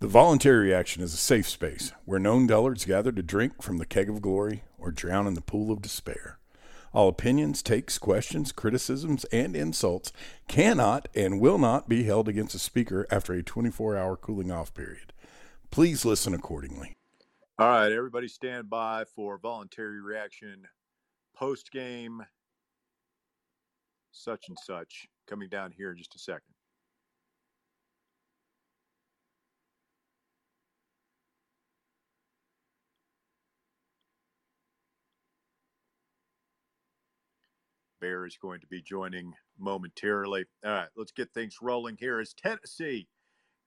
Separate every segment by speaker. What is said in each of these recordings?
Speaker 1: The voluntary reaction is a safe space where known dullards gather to drink from the keg of glory or drown in the pool of despair. All opinions, takes, questions, criticisms, and insults cannot and will not be held against a speaker after a 24 hour cooling off period. Please listen accordingly.
Speaker 2: All right, everybody stand by for voluntary reaction post game, such and such, coming down here in just a second. Bear is going to be joining momentarily. All right, let's get things rolling here as Tennessee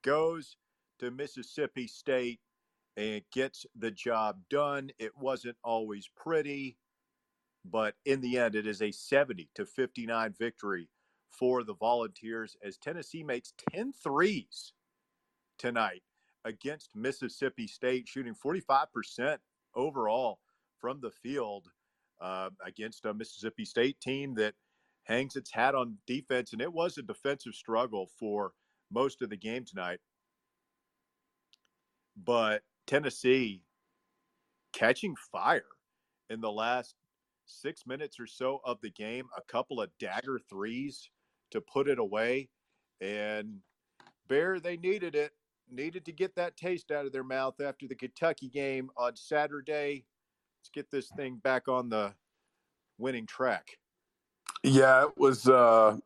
Speaker 2: goes to Mississippi State and gets the job done. It wasn't always pretty, but in the end, it is a 70 to 59 victory for the Volunteers as Tennessee makes 10 threes tonight against Mississippi State, shooting 45% overall from the field Uh, against a Mississippi State team that hangs its hat on defense. And it was a defensive struggle for most of the game tonight. But Tennessee catching fire in the last six minutes or so of the game, a couple of dagger threes to put it away. And Bear, they needed it, needed to get that taste out of their mouth after the Kentucky game on Saturday. Let's get this thing back on the winning track.
Speaker 3: Yeah, it was. Uh,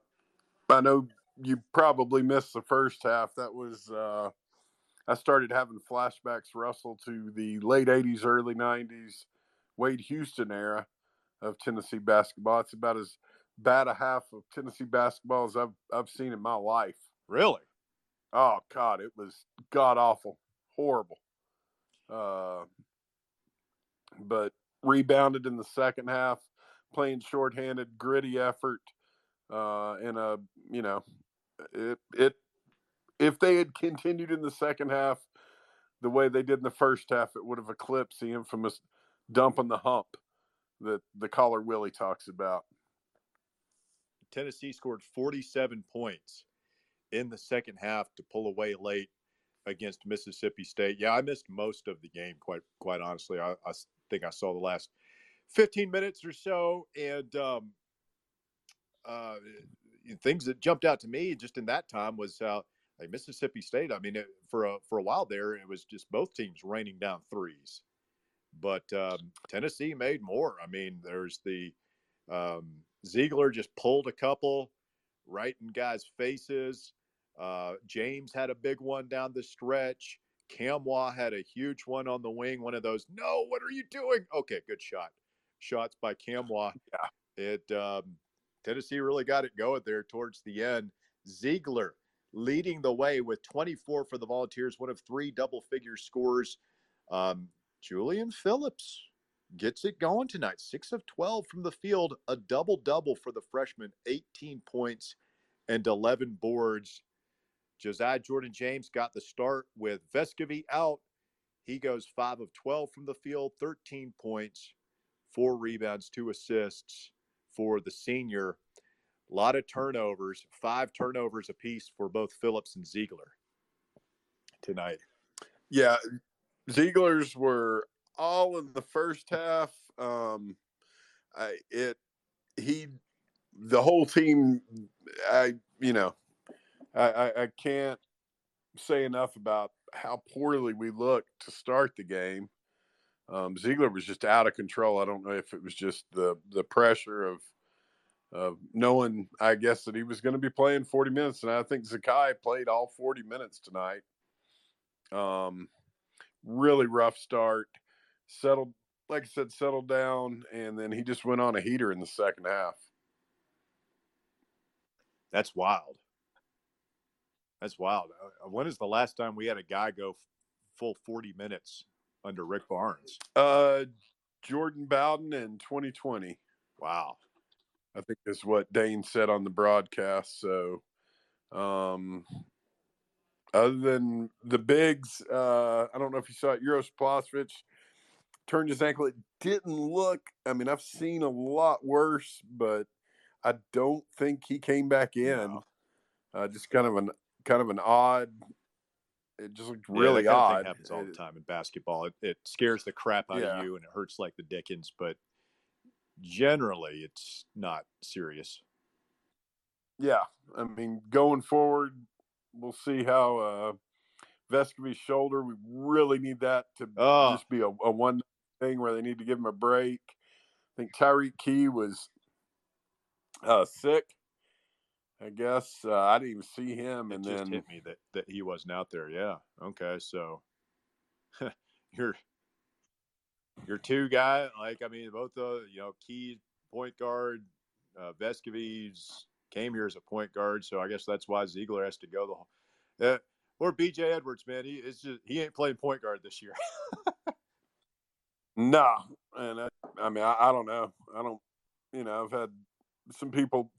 Speaker 3: I know you probably missed the first half. That was. Uh, I started having flashbacks, Russell, to the late '80s, early '90s, Wade Houston era of Tennessee basketball. It's about as bad a half of Tennessee basketball as I've I've seen in my life.
Speaker 2: Really?
Speaker 3: Oh God, it was god awful, horrible. Uh, but rebounded in the second half, playing shorthanded, gritty effort, uh, and a you know, it it if they had continued in the second half the way they did in the first half, it would have eclipsed the infamous dump on the hump that the caller Willie talks about.
Speaker 2: Tennessee scored 47 points in the second half to pull away late against Mississippi State. Yeah, I missed most of the game. Quite quite honestly, I, I think I saw the last 15 minutes or so, and um, uh, things that jumped out to me just in that time was uh, like Mississippi State. I mean, it, for a for a while there, it was just both teams raining down threes, but um, Tennessee made more. I mean, there's the um, Zeigler just pulled a couple right in guys' faces. Uh, James had a big one down the stretch. Nkamhoua had a huge one on the wing. One of those. No, what are you doing? Okay, good shot. Shots by Nkamhoua.
Speaker 3: Yeah.
Speaker 2: It um, Tennessee really got it going there towards the end. Zeigler leading the way with 24 for the Volunteers, one of three double-figure scores. Um, Julian Phillips gets it going tonight. Six of 12 from the field, a double double for the freshman, 18 points and 11 boards. Josiah Jordan James got the start with Vescovi out. He goes 5 of 12 from the field, 13 points, four rebounds, two assists for the senior. A lot of turnovers, five turnovers apiece for both Phillips and Zeigler tonight.
Speaker 3: Yeah, Zeigler's were all in the first half. Um, I, it he the whole team. I you know I, I, I can't say enough about how poorly we looked to start the game. Um, Zeigler was just out of control. I don't know if it was just the the pressure of of knowing, I guess, that he was going to be playing 40 minutes, and I think Zakai played all 40 minutes tonight. Um, really rough start. Settled, like I said, settled down, and then he just went on a heater in the second half.
Speaker 2: That's wild. That's wild. Uh, when is the last time we had a guy go full 40 minutes under Rick Barnes?
Speaker 3: Uh, Jordan Bowden in 2020.
Speaker 2: Wow.
Speaker 3: I think is what Dane said on the broadcast. So, um, other than the bigs, uh, I don't know if you saw it. Uros Plavsic turned his ankle. It didn't look. I mean, I've seen a lot worse, but I don't think he came back in.
Speaker 2: No.
Speaker 3: Uh, just kind of an kind of an odd it just looked really
Speaker 2: of
Speaker 3: odd.
Speaker 2: happens all the time in basketball. It, it scares the crap out
Speaker 3: Yeah.
Speaker 2: of you and it hurts like the dickens, but generally it's not serious.
Speaker 3: yeah, I mean, going forward, we'll see how uh Vescovi's shoulder. We really need that to
Speaker 2: Oh.
Speaker 3: just be a, a one thing where they need to give him a break. I think Tyreke Key was uh sick. I guess uh, I didn't even see him,
Speaker 2: It
Speaker 3: and
Speaker 2: just
Speaker 3: then
Speaker 2: hit me that, that he wasn't out there. Yeah. Okay. So you're your two guy, like I mean, both the you know, key point guard, uh Vescovi's came here as a point guard, so I guess that's why Zeigler has to go the whole uh, or BJ Edwards, man. He it's just he ain't playing point guard this year.
Speaker 3: No, and I, I mean, I, I don't know. I don't, you know, I've had some people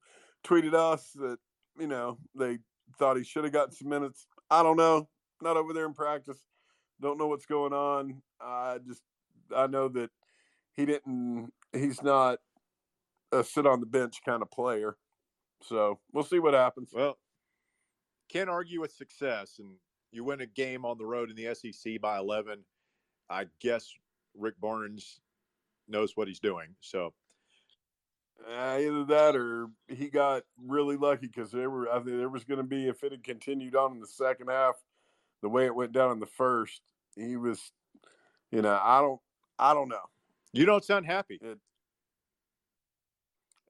Speaker 3: tweeted us that you know they thought he should have gotten some minutes. I don't know. Not over there in practice. Don't know what's going on. I just, I know that he didn't. He's not a sit on the bench kind of player. So we'll see what happens.
Speaker 2: Well, can't argue with success, and you win a game on the road in the SEC by 11. I guess Rick Barnes knows what he's doing. So,
Speaker 3: Uh, either that or he got really lucky because there were I think there was going to be if it had continued on in the second half, the way it went down in the first, he was, you know, I don't, I don't know.
Speaker 2: you don't sound happy.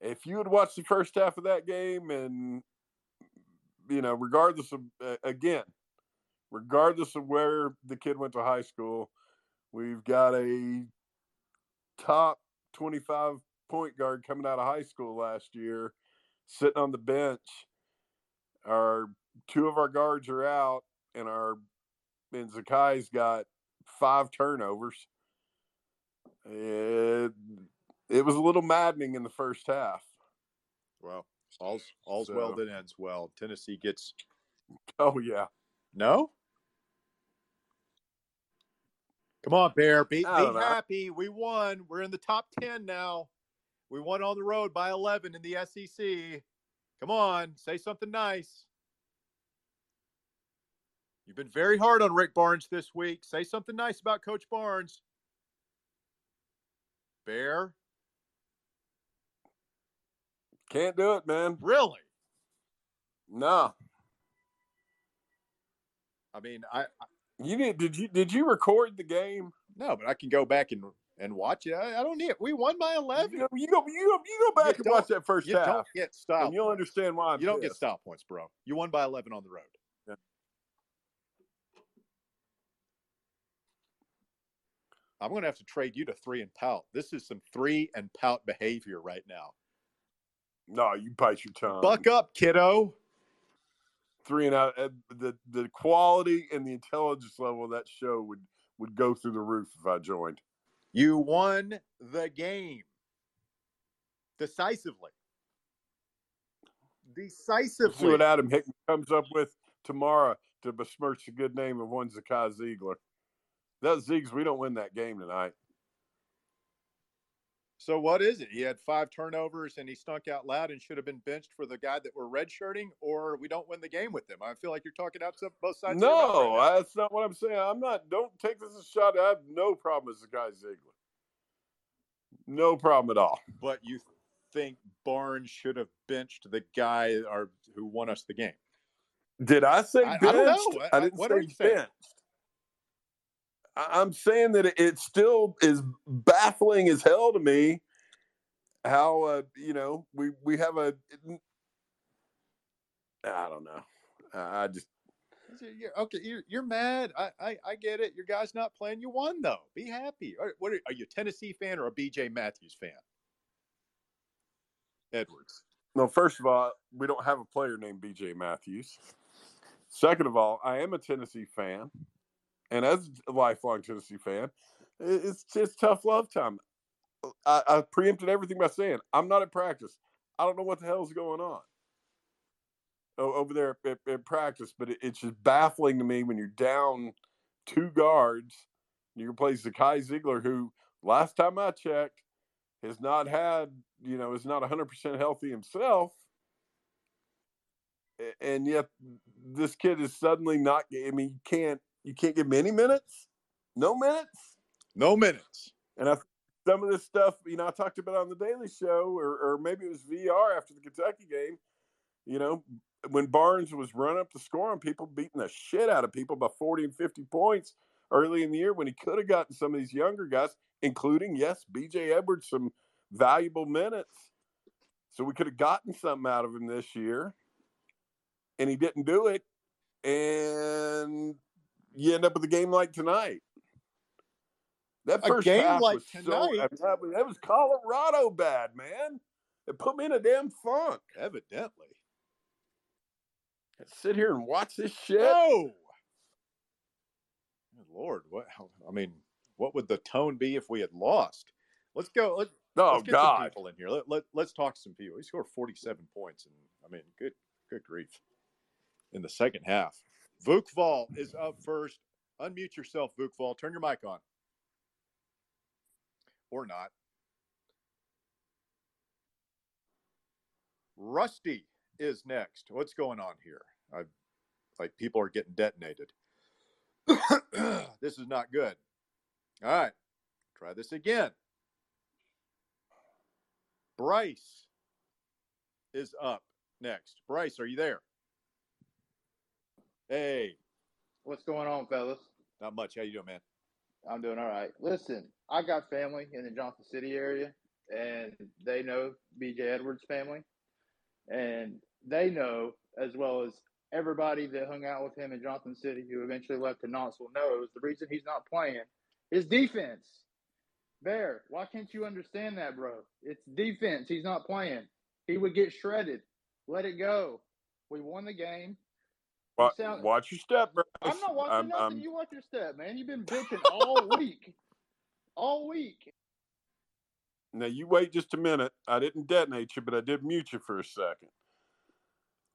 Speaker 3: If you had watched the first half of that game, and you know, regardless of uh, again, regardless of where the kid went to high school, we've got a top twenty-five point guard coming out of high school last year, sitting on the bench. Our two of our guards are out, and our and Zakai's got five turnovers. It, it was a little maddening in the first half.
Speaker 2: Well, all's all's well that ends well. Tennessee gets
Speaker 3: Oh yeah,
Speaker 2: no. Come on, Bear. Be, be
Speaker 3: I don't know.
Speaker 2: happy. We won. We're in the top 10 now. We won on the road by 11 in the SEC. Come on, say something nice. You've been very hard on Rick Barnes this week. Say something nice about Coach Barnes. Bear,
Speaker 3: can't do it, man.
Speaker 2: really?
Speaker 3: No,
Speaker 2: I mean, I, I
Speaker 3: you did. Did you did you record the game?
Speaker 2: no, but I can go back and and watch it. I, I don't need it. We won by
Speaker 3: You
Speaker 2: 11.
Speaker 3: go, you go, you go, you go back
Speaker 2: You
Speaker 3: and watch that first
Speaker 2: You
Speaker 3: half,
Speaker 2: don't get style.
Speaker 3: and you'll
Speaker 2: points.
Speaker 3: understand why. I'm
Speaker 2: You don't get style points, bro. You won by 11 on the road.
Speaker 3: Yeah.
Speaker 2: I'm going to have to trade you to three and pout. This is some three and pout behavior right now.
Speaker 3: No, you bite your tongue.
Speaker 2: Buck up, kiddo.
Speaker 3: three and out. The the quality and the intelligence level of that show would would go through the roof if I joined.
Speaker 2: You won the game decisively.
Speaker 3: We'll see what Adam Hickman comes up with tomorrow to besmirch the good name of one Zakai Zeigler. That Ziegs, we don't win that game tonight.
Speaker 2: So what is it? He had five turnovers and he stunk out loud and should have been benched for the guy that we're redshirting, or we don't win the game with him. I feel like you're talking out some, both sides. of your mouth
Speaker 3: No,
Speaker 2: right
Speaker 3: that's not what I'm saying. I'm not. Don't take this as a shot. I have no problem with Zakai Zeigler. No problem at all.
Speaker 2: but you think Barnes should have benched the guy or who won us the game?
Speaker 3: Did I say benched?
Speaker 2: I-
Speaker 3: I
Speaker 2: I-
Speaker 3: didn't
Speaker 2: what are
Speaker 3: say
Speaker 2: you saying?
Speaker 3: benched. I'm saying that it- still is baffling as hell to me how uh, you know we we have a I don't know. I just
Speaker 2: You're- okay, you're, you're mad. I, I I get it. Your guy's not playing. You won though. Be happy. What are, are you a Tennessee fan or a BJ Matthews fan? Edwards.
Speaker 3: no. First of all, we don't have a player named B.J. Matthews. Second of all, I am a Tennessee fan, and as a lifelong Tennessee fan, it- it's just tough love time. Uh, I, I preempted everything by saying I'm not at practice. I don't know what the hell's going on over there at, at practice, but it, it's just baffling to me when you're down two guards. You can play Zakai Zeigler, who last time I checked has not had, you know, is not 100% healthy himself. and yet this kid is suddenly not. I mean, you can't you can't give him any minutes, no minutes,
Speaker 2: no minutes.
Speaker 3: And I some of this stuff, you know, I talked about on the Daily Show, or or maybe it was VR after the Kentucky game. You know, when Barnes was running up the score on people, beating the shit out of people by forty and fifty points early in the year, when he could have gotten some of these younger guys, including yes, B.J. Edwards, some valuable minutes. So we could have gotten something out of him this year and he didn't do it, and you end up with a game like tonight. That first
Speaker 2: game
Speaker 3: half
Speaker 2: like
Speaker 3: was
Speaker 2: tonight.
Speaker 3: So, that, was, that was Colorado bad, man. It put me in a damn funk.
Speaker 2: Evidently.
Speaker 3: sit here and watch this shit.
Speaker 2: No. Lord, what? I mean, what would the tone be if we had lost? Let's go. Let,
Speaker 3: oh
Speaker 2: let's get
Speaker 3: God!
Speaker 2: Some people in here. Let, let, let's talk to some people. He scored forty-seven points, and I mean, good, good grief in the second half. Vukval is up first. Unmute yourself, Vukval. Turn your mic on. Or not. Rusty is next. What's going on here? I like people are getting detonated. this is not good. All right. Try this again. Bryce is up next. Bryce, are you there? Hey.
Speaker 4: What's going on, fellas?
Speaker 2: Not much. How you doing, man?
Speaker 4: I'm doing all right. Listen, I got family in the Johnson City area, and they know BJ Edwards' family, and they know as well as everybody that hung out with him in Johnson City, who eventually left to Knoxville, knows the reason he's not playing is defense. Bear, why can't you understand that, bro? It's defense. He's not playing. He would get shredded. Let it go. We won the game.
Speaker 3: Watch, sound, watch your step, bro.
Speaker 4: I'm not watching I'm, nothing. I'm, you watch your step, man. You've been bitching all week. All week.
Speaker 3: Now you wait just a minute. I didn't detonate you, but I did mute you for a second.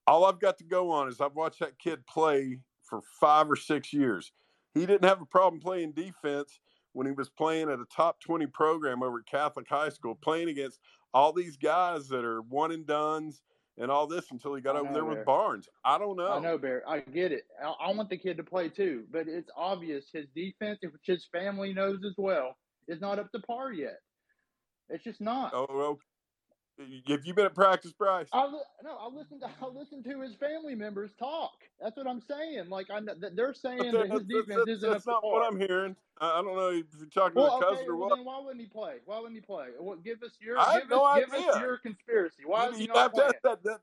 Speaker 3: All I've got to go on is I've watched that kid play for five or six years. He didn't have a problem playing defense when he was playing at a top 20 program over at Catholic High School, playing against all these guys that are one and dones and all this until he got over there Bear. with Barnes. I don't know.
Speaker 4: I know, Bear. I get it. I, I, want the kid to play too, but it's obvious his defense, which his family knows as well, is not up to par yet. It's just not.
Speaker 3: Oh, have you been at practice, Bryce?
Speaker 4: I no, I listened to I listened to his family members talk. That's what I'm saying. Like I, they're saying that, that his defense
Speaker 3: that's,
Speaker 4: isn't
Speaker 3: that's not what I'm hearing. I don't know if you're talking well, to a cousin okay, or what.
Speaker 4: Then why wouldn't he play? Why wouldn't he play? Well, give us your
Speaker 3: I
Speaker 4: give, us, give us your conspiracy. Why
Speaker 3: you,
Speaker 4: is he
Speaker 3: you
Speaker 4: not playing?
Speaker 3: that, that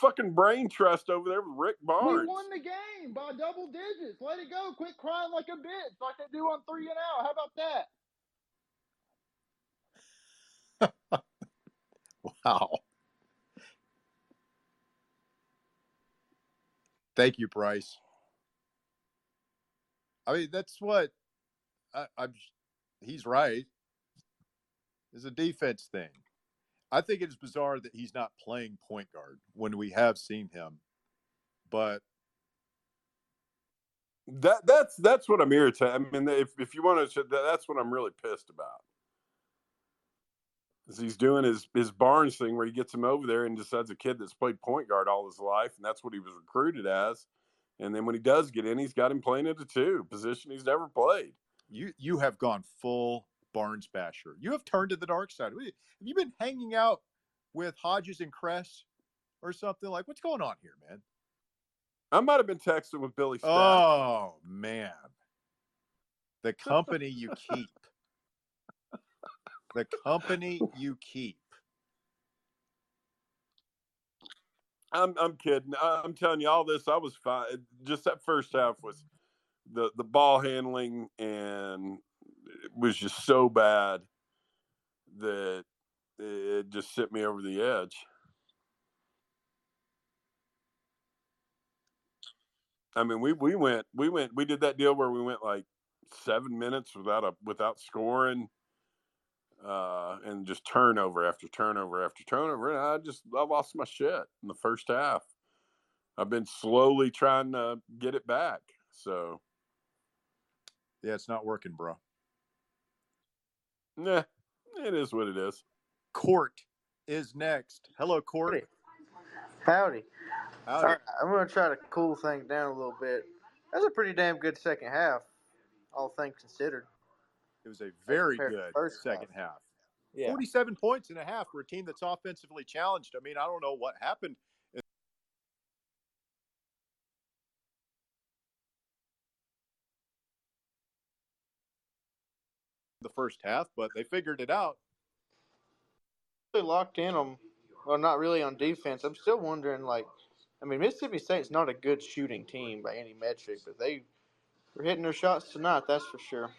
Speaker 3: fucking brain trust over there with Rick Barnes.
Speaker 4: We won the game by double digits. Let it go. Quit crying like a bitch, like they do on three and out. How about
Speaker 2: that? wow. Thank you, Bryce. I mean, that's what I, am He's right. It's a defense thing. I think it's bizarre that he's not playing point guard when we have seen him, but
Speaker 3: that that's that's what I'm irritated. I mean, if if you want to, that's what I'm really pissed about. Is he's doing his his Barnes thing where he gets him over there and decides a kid that's played point guard all his life, and that's what he was recruited as. And then when he does get in, he's got him playing at a two position he's never played.
Speaker 2: You you have gone full Barnes basher. You have turned to the dark side. Have you been hanging out with Hodges and Cress or something? Like, what's going on here, man?
Speaker 3: I might have been texting with Billy.
Speaker 2: Oh man, the company you keep the company you keep.
Speaker 3: I'm I'm kidding. I'm telling you all this. I was fine. Just that first half was the the ball handling and it was just so bad that it just sent me over the edge. I mean, we we went we went we did that deal where we went like seven minutes without a without scoring uh, and just turnover after turnover after turnover. And I just I lost my shit in the first half. I've been slowly trying to get it back. So
Speaker 2: yeah, it's not working, bro.
Speaker 3: Nah, it is what it is.
Speaker 2: Court is next. Hello, Court.
Speaker 5: Howdy.
Speaker 2: Howdy.
Speaker 5: All right, I'm going to try to cool things down a little bit. That was a pretty damn good second half, all things considered.
Speaker 2: It was a very good
Speaker 5: first
Speaker 2: second half.
Speaker 5: Yeah.
Speaker 2: 47 points and a half for a team that's offensively challenged. I mean, I don't know what happened. in The first half, but they figured it out.
Speaker 5: They locked in them. well, not really on defense. I'm still wondering, like, I mean, Mississippi State's not a good shooting team by any metric, but they were hitting their shots tonight, that's for sure.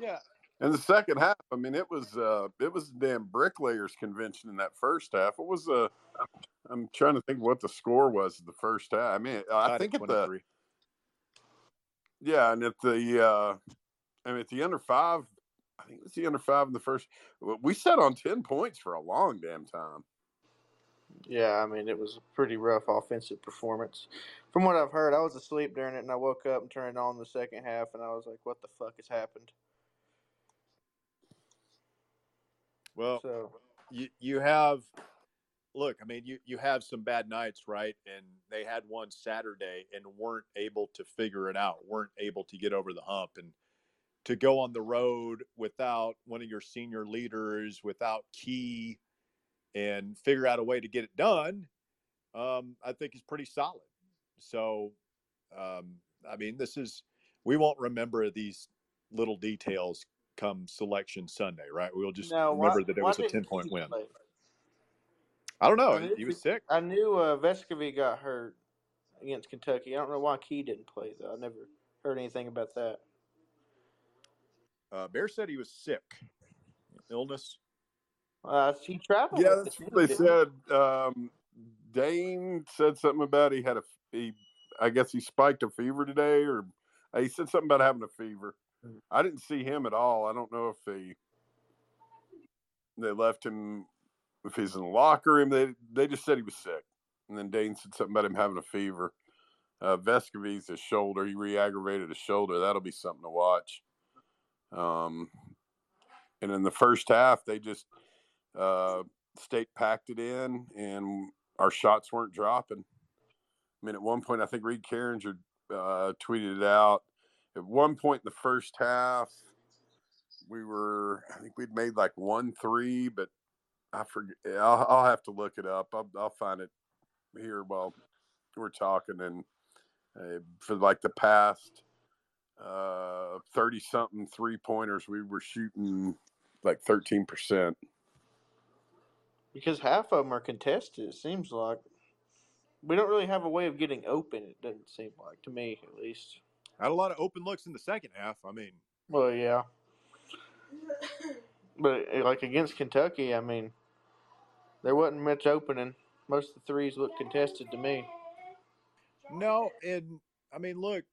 Speaker 2: Yeah,
Speaker 3: And the second half, I mean, it was uh, it was a damn bricklayers convention in that first half. It was a. I'm trying to think what the score was the first half. I mean, I
Speaker 2: tied
Speaker 3: think
Speaker 2: at
Speaker 3: at the yeah, and at the uh, I mean, at the under five, I think it was the under five in the first. We sat on ten points for a long damn time.
Speaker 5: Yeah, I mean, it was a pretty rough offensive performance. From what I've heard, I was asleep during it, and I woke up and turned it on the second half, and I was like, what the fuck has happened?
Speaker 2: Well,
Speaker 5: So,
Speaker 2: you you have look i mean you you have some bad nights right? And they had one saturday and weren't able to figure it out weren't able to get over the hump. And to go on the road without one of your senior leaders without key and figure out a way to get it done um, i think is pretty solid. So um, i mean this is we won't remember these little details come selection sunday right we'll just
Speaker 5: now, why,
Speaker 2: remember that it was a 10 point win
Speaker 5: play?
Speaker 2: I don't know.
Speaker 5: I
Speaker 2: He, he was sick.
Speaker 5: I knew uh, Vescovi got hurt against Kentucky. I don't know why Key didn't play though. I never heard anything about that.
Speaker 2: Uh, Bear said he was sick. Illness.
Speaker 5: Uh, he traveled.
Speaker 3: Yeah,
Speaker 5: with the
Speaker 3: that's what they said. Um, Dane said something about he had a he. I guess he spiked a fever today, or uh, he said something about having a fever.
Speaker 5: Mm.
Speaker 3: I didn't see him at all. I don't know if they they left him if he's in the locker room. They they just said he was sick, and then Dane said something about him having a fever. Uh, Vescovi's his shoulder. He re-aggravated his shoulder. That'll be something to watch. Um, and in the first half, they just uh, state packed it in, and our shots weren't dropping. I mean, at one point, I think Reed Carringer uh, tweeted it out. At one point in the first half, we were, I think we'd made like one three, but I forget. I'll, I'll have to look it up. I'll, I'll find it here while we're talking. And uh, for like the past uh, 30 something three pointers, we were shooting like 13%.
Speaker 5: Because half of them are contested. It seems like we don't really have a way of getting open. It doesn't seem like to me, at least.
Speaker 2: Had a lot of open looks in the second half. I mean,
Speaker 5: Well, yeah. But uh, like against Kentucky, I mean, there wasn't much opening. Most of the threes looked contested to me.
Speaker 2: no, and I mean, look,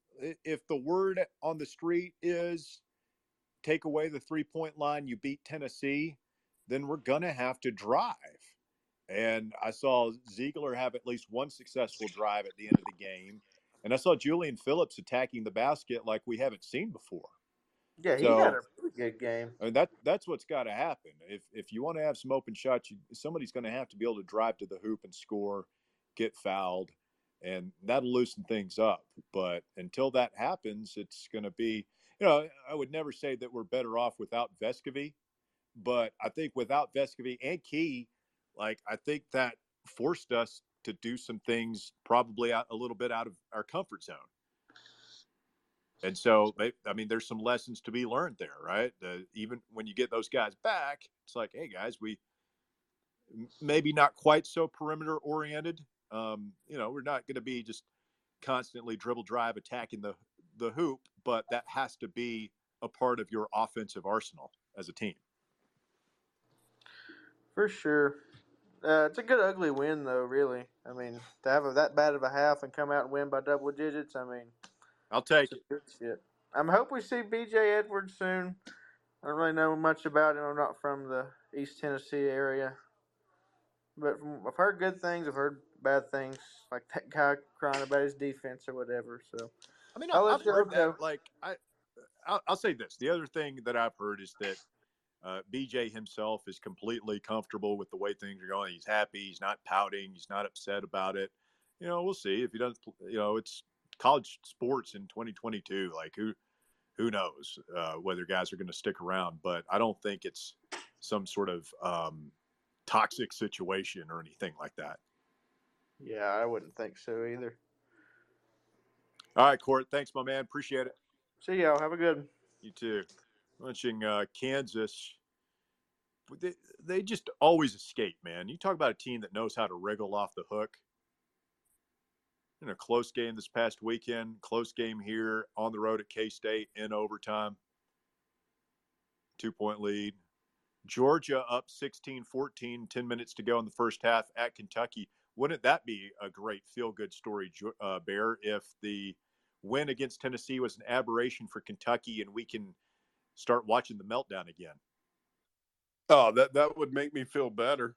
Speaker 2: if the word on the street is take away the three point line, you beat Tennessee, then we're gonna have to drive. And I saw Zeigler have at least one successful drive at the end of the game, and I saw Julian Phillips attacking the basket like we haven't seen before.
Speaker 5: Yeah, he
Speaker 2: So-
Speaker 5: had a pretty good game.
Speaker 2: I mean that that's what's got to happen. If if you want to have some open shots, you, somebody's going to have to be able to drive to the hoop and score, get fouled, and that'll loosen things up. But until that happens, it's going to be. You know, I would never say that we're better off without Vescovi, but I think without Vescovi and Key, like I think that forced us to do some things probably out, a little bit out of our comfort zone. And so, I mean, there's some lessons to be learned there, right? Even when you get those guys back, it's like, hey, guys, we maybe not quite so perimeter oriented. Um, you know, we're not going to be just constantly dribble drive attacking the the hoop, but that has to be a part of your offensive arsenal as a team.
Speaker 5: For sure. Uh, it's a good ugly win though, really. I mean, to have a, that bad of a half and come out and win by double digits, I mean,
Speaker 2: I'll take it.
Speaker 5: good shit. I am hope we see BJ Edwards soon. I don't really know much about him. I'm not from the East Tennessee area, but from, I've heard good things. I've heard bad things, like that guy crying about his defense or whatever. So
Speaker 2: I mean,
Speaker 5: I'll
Speaker 2: I've heard
Speaker 5: go.
Speaker 2: that. Like, I, I'll, I'll say this: the other thing that I've heard is that Uh, BJ himself is completely comfortable with the way things are going. He's happy. He's not pouting. He's not upset about it. You know, we'll see if he doesn't. You know, it's college sports in 2022. Like who, who knows uh, whether guys are going to stick around? But I don't think it's some sort of um, toxic situation or anything like that.
Speaker 5: Yeah, I wouldn't think so either.
Speaker 2: All right, Court. Thanks, my man. Appreciate it.
Speaker 5: See y'all. Have a good.
Speaker 2: You too. Mentioning uh, Kansas, they, they just always escape, man. You talk about a team that knows how to wriggle off the hook. In a close game this past weekend, close game here on the road at K State in overtime. Two point lead. Georgia up 16 14, 10 minutes to go in the first half at Kentucky. Wouldn't that be a great feel good story, uh, Bear, if the win against Tennessee was an aberration for Kentucky and we can start watching the meltdown again?
Speaker 3: Oh, that, that would make me feel better.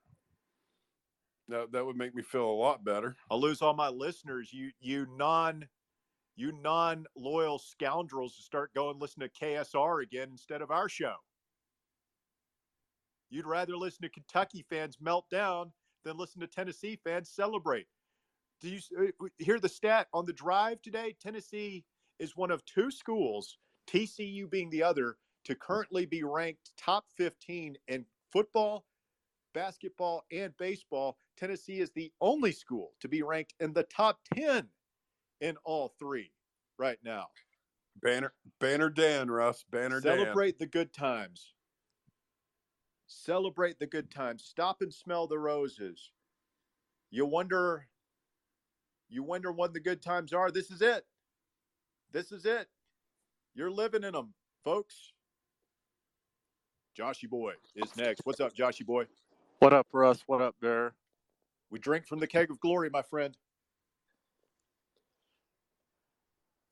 Speaker 3: That, that would make me feel a lot better.
Speaker 2: I'll lose all my listeners. You you non you non loyal scoundrels to start going listen to KSR again instead of our show. You'd rather listen to Kentucky fans melt down than listen to Tennessee fans celebrate. Do you uh, hear the stat on the drive today? Tennessee is one of two schools, TCU being the other, to hmm. currently be ranked top 15 in football, basketball, and baseball. Tennessee is the only school to be ranked in the top 10 in all three right now.
Speaker 3: Banner, Banner Dan, Russ, Banner
Speaker 2: Celebrate
Speaker 3: Dan.
Speaker 2: Celebrate the good times. Celebrate the good times. Stop and smell the roses. You wonder you wonder what the good times are. This is it. This is it. You're living in them, folks. Joshy boy is next. What's up, Joshy boy?
Speaker 6: What up, Russ? What up, Bear?
Speaker 2: We drink from the keg of glory, my friend.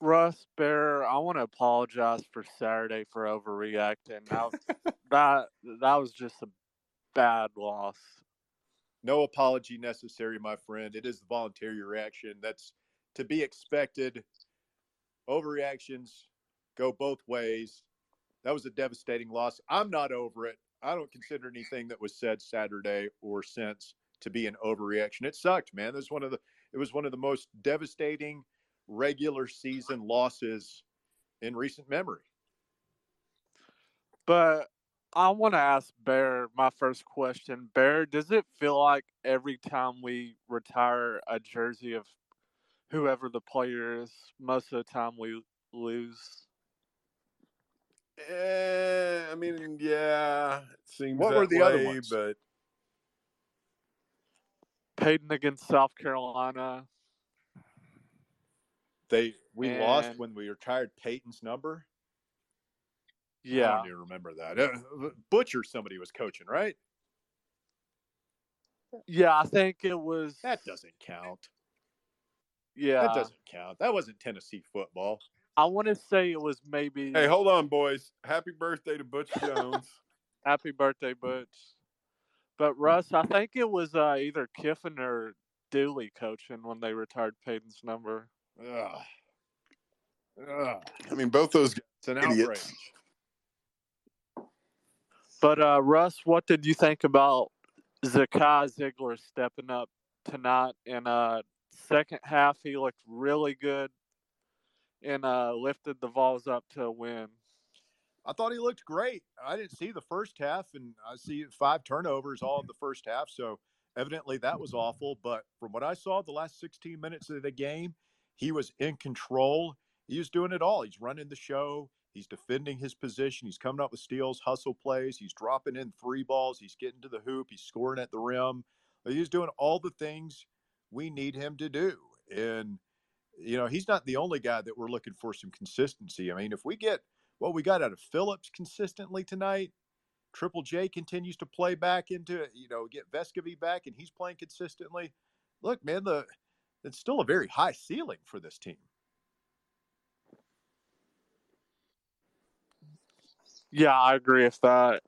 Speaker 6: Russ Bear, I want to apologize for Saturday for overreacting. That that that was just a bad loss.
Speaker 2: No apology necessary, my friend. It is the voluntary reaction. That's to be expected. Overreactions go both ways. That was a devastating loss. I'm not over it. I don't consider anything that was said Saturday or since to be an overreaction. It sucked, man. This one of the it was one of the most devastating regular season losses in recent memory.
Speaker 6: But I want to ask Bear my first question. Bear, does it feel like every time we retire a jersey of whoever the player is, most of the time we lose?
Speaker 3: Eh, I mean, yeah, it seems.
Speaker 2: What
Speaker 3: that
Speaker 2: were the
Speaker 3: way,
Speaker 2: other ones?
Speaker 3: But
Speaker 6: Peyton against South Carolina.
Speaker 2: They we lost when we retired Peyton's number. I
Speaker 6: Yeah.
Speaker 2: don't even remember that. Uh, Butcher somebody was coaching, right?
Speaker 6: Yeah, I think it was
Speaker 2: That doesn't count.
Speaker 6: Yeah.
Speaker 2: That doesn't count. That wasn't Tennessee football.
Speaker 6: I want to say it was maybe
Speaker 3: hey, hold on, boys! Happy birthday to Butch Jones.
Speaker 6: Happy birthday, Butch. But Russ, I think it was uh, either Kiffin or Dooley coaching when they retired Peyton's number.
Speaker 2: Ugh. Ugh.
Speaker 3: I mean, both those guys.
Speaker 2: It's an
Speaker 3: Idiots.
Speaker 2: outrage.
Speaker 6: But uh, Russ, what did you think about Zakai Zeigler stepping up tonight? In uh, second half, he looked really good and uh, lifted the Vols up to win.
Speaker 2: I thought he looked great. I didn't see the first half, and I see five turnovers all in the first half. So evidently that was awful. But from what I saw, the last 16 minutes of the game, he was in control. He was doing it all. He's running the show. He's defending his position. He's coming up with steals, hustle plays. He's dropping in three balls. He's getting to the hoop. He's scoring at the rim. He's doing all the things we need him to do. And, you know, he's not the only guy that we're looking for some consistency. I mean, if we get what we got out of Phillips consistently tonight, Triple J continues to play back into it, you know, get Vescovi back and he's playing consistently. Look, man, the it's still a very high ceiling for this team.
Speaker 6: Yeah, I agree with that.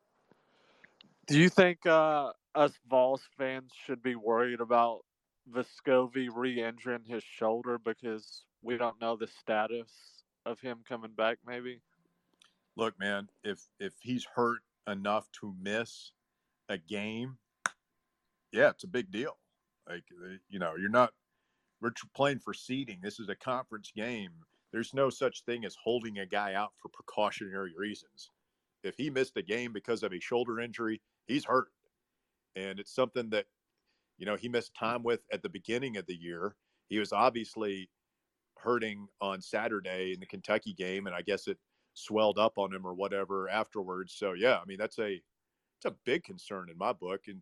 Speaker 6: Do you think uh, us Vols fans should be worried about Vescovi re-injuring his shoulder because we don't know the status of him coming back? Maybe.
Speaker 2: Look, man, if if he's hurt enough to miss a game, yeah, it's a big deal. Like uh, you know, you're not we're playing for seeding. This is a conference game. There's no such thing as holding a guy out for precautionary reasons. If he missed a game because of a shoulder injury, he's hurt. And it's something that, you know, he missed time with at the beginning of the year. He was obviously hurting on Saturday in the Kentucky game, and I guess it swelled up on him or whatever afterwards. So yeah, I mean that's a it's a big concern in my book. And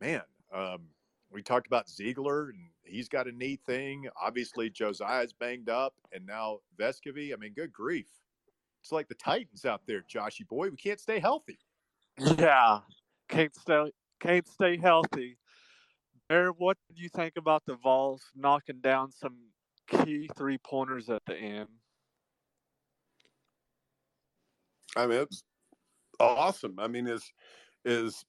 Speaker 2: man, um, we talked about Zeigler and he's got a knee thing. Obviously, Josiah's banged up, and now Vescovi. I mean, good grief. It's like the Titans out there, Joshy boy. We can't stay healthy.
Speaker 6: Yeah, can't stay can't stay healthy. Bear, what did you think about the Vols knocking down some key three pointers at the end?
Speaker 3: I mean, it's awesome. I mean, as as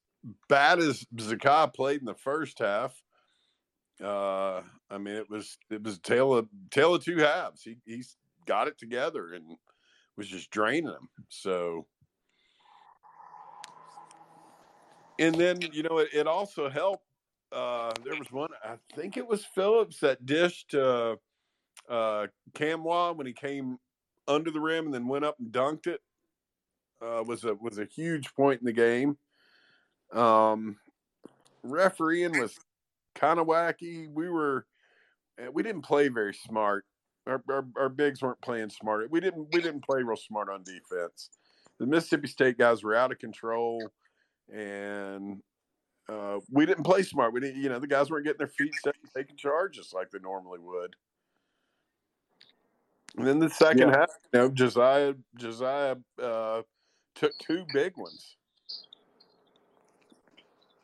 Speaker 3: bad as Zakai played in the first half, uh, I mean, it was it was tale of tale of two halves. He he's got it together and was just draining them. So, and then you know it, it also helped. Uh, there was one, I think it was Phillips that dished uh, uh, Nkamhoua when he came under the rim and then went up and dunked it. Uh, was a was a huge point in the game. Um, refereeing was kind of wacky. We were eh, we didn't play very smart. Our, our, our bigs weren't playing smart. We didn't we didn't play real smart on defense. The Mississippi State guys were out of control, and uh, we didn't play smart. We didn't, you know, the guys weren't getting their feet set and taking charges like they normally would. And then the second yeah. half, you know, Josiah Josiah uh, took two big ones.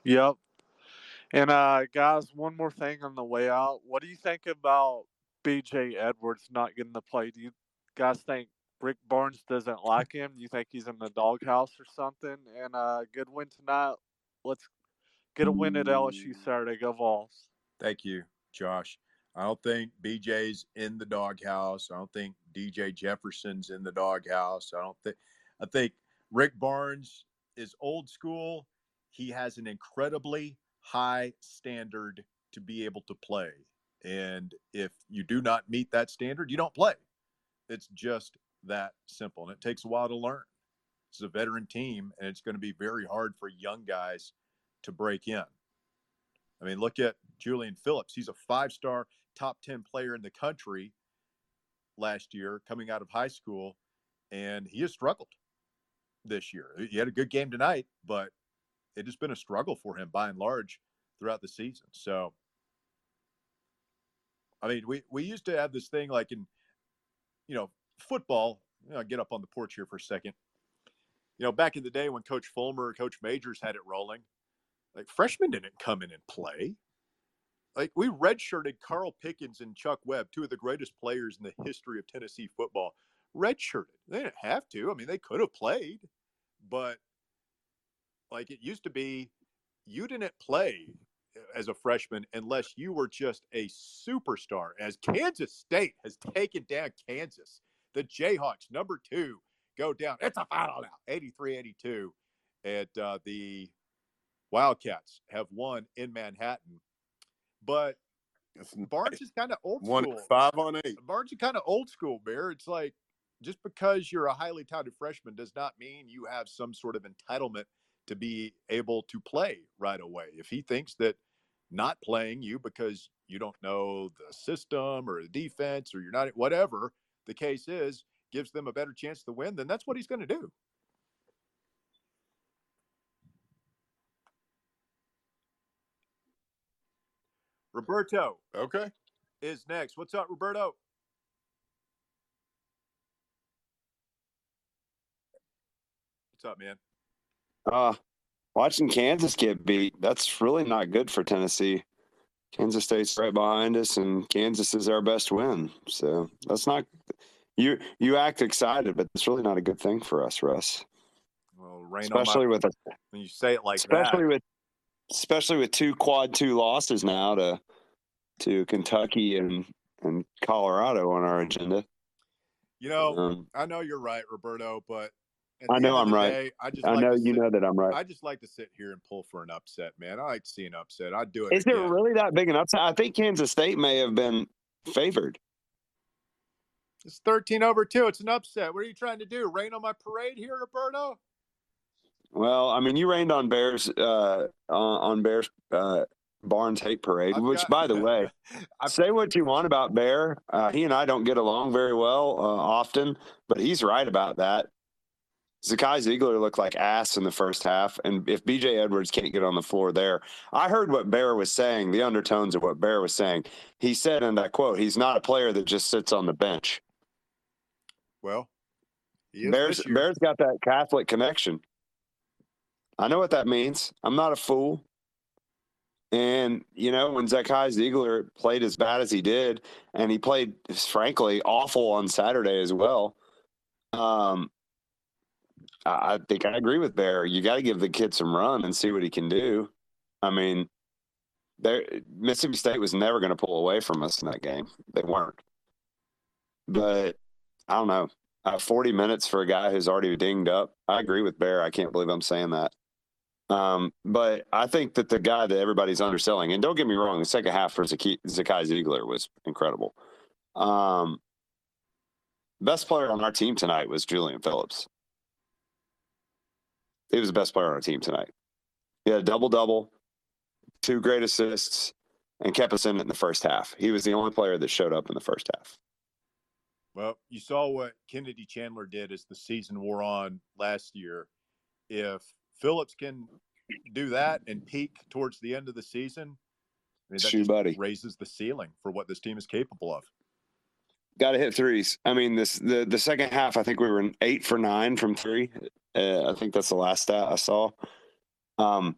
Speaker 6: Yep. And uh, guys, one more thing on the way out. What do you think about BJ Edwards not getting the play? Do you guys think Rick Barnes doesn't like him? Do you think he's in the doghouse or something? And uh, good win tonight. Let's get a win at LSU Saturday. Go Vols.
Speaker 2: Thank you, Josh. I don't think BJ's in the doghouse. I don't think DJ Jefferson's in the doghouse. I don't think. I think Rick Barnes is old school he has an incredibly high standard to be able to play. And if you do not meet that standard, you don't play. It's just that simple. And it takes a while to learn. It's a veteran team, and it's going to be very hard for young guys to break in. I mean, look at Julian Phillips. He's a five star, top 10 player in the country last year coming out of high school, and he has struggled this year. He had a good game tonight, but it has been a struggle for him by and large throughout the season. So, I mean, we we used to have this thing like in, you know, football. You know, get up on the porch here for a second. You know, back in the day when Coach Fulmer, Coach Majors had it rolling, like freshmen didn't come in and play. Like we redshirted Carl Pickens and Chuck Webb, two of the greatest players in the history of Tennessee football. Redshirted. They didn't have to. I mean, they could have played, but like it used to be, you didn't play as a freshman unless you were just a superstar. As Kansas State has taken down Kansas, the Jayhawks, number two, go down. It's a final now, 83 82. And uh, the Wildcats have won in Manhattan. But Barnes is kind of old
Speaker 3: school. One five on eight.
Speaker 2: Barnes is kind of old school, Bear. It's like just because you're a highly touted freshman does not mean you have some sort of entitlement to be able to play right away. If he thinks that not playing you because you don't know the system or the defense or you're not whatever the case is gives them a better chance to win, then that's what he's going to do. Roberto.
Speaker 3: Okay.
Speaker 2: Is next. What's up, Roberto? What's up, man?
Speaker 7: Uh, watching Kansas get beat, that's really not good for Tennessee. Kansas State's right behind us, and Kansas is our best win. So that's not you. You act excited, but it's really not a good thing for us, Russ.
Speaker 2: Well, rain
Speaker 7: especially
Speaker 2: my,
Speaker 7: with a,
Speaker 2: when you say it like
Speaker 7: especially
Speaker 2: that.
Speaker 7: with especially with two quad two losses now to to Kentucky and and Colorado on our agenda.
Speaker 2: You know, um, I know you're right, Roberto, but
Speaker 7: I know I'm right.
Speaker 2: day, I just
Speaker 7: I
Speaker 2: like
Speaker 7: know you
Speaker 2: sit,
Speaker 7: know that I'm right.
Speaker 2: I just like to sit here and pull for an upset, man. I like to see an upset. I'd do it.
Speaker 7: Is it really that big an upset? I think Kansas State may have been favored.
Speaker 2: It's 13 over 2. It's an upset. What are you trying to do? Rain on my parade here, Roberto?
Speaker 7: Well, I mean, you rained on Bears uh, on, Bears uh, Barnes hate parade,
Speaker 2: I've
Speaker 7: which,
Speaker 2: got-
Speaker 7: by the way,
Speaker 2: I've-
Speaker 7: say what you want about Bear. Uh, he and I don't get along very well uh, often, but he's right about that. Zakai Zeigler looked like ass in the first half, and if BJ Edwards can't get on the floor there, I heard what Bear was saying. The undertones of what Bear was saying. He said in that quote, "He's not a player that just sits on the bench."
Speaker 2: Well,
Speaker 7: Bears. Bears got that Catholic connection. I know what that means. I'm not a fool. And you know, when Zakai Zeigler played as bad as he did, and he played frankly awful on Saturday as well. Um, I think I agree with Bear. You got to give the kid some run and see what he can do. I mean, Mississippi State was never going to pull away from us in that game. They weren't. But I don't know. Uh, 40 minutes for a guy who's already dinged up. I agree with Bear. I can't believe I'm saying that. Um, but I think that the guy that everybody's underselling, and don't get me wrong, the second half for Zakai Zeigler was incredible. Um, best player on our team tonight was Julian Phillips. He was the best player on our team tonight. He had a double double, two great assists, and kept us in it in the first half. He was the only player that showed up in the first half.
Speaker 2: Well, you saw what Kennedy Chandler did as the season wore on last year. If Phillips can do that and peak towards the end of the season, I mean, that
Speaker 7: Shoe
Speaker 2: just
Speaker 7: buddy.
Speaker 2: raises the ceiling for what this team is capable of.
Speaker 7: Got to hit threes. I mean, this the the second half. I think we were eight for nine from three. Uh, I think that's the last stat I saw. Um,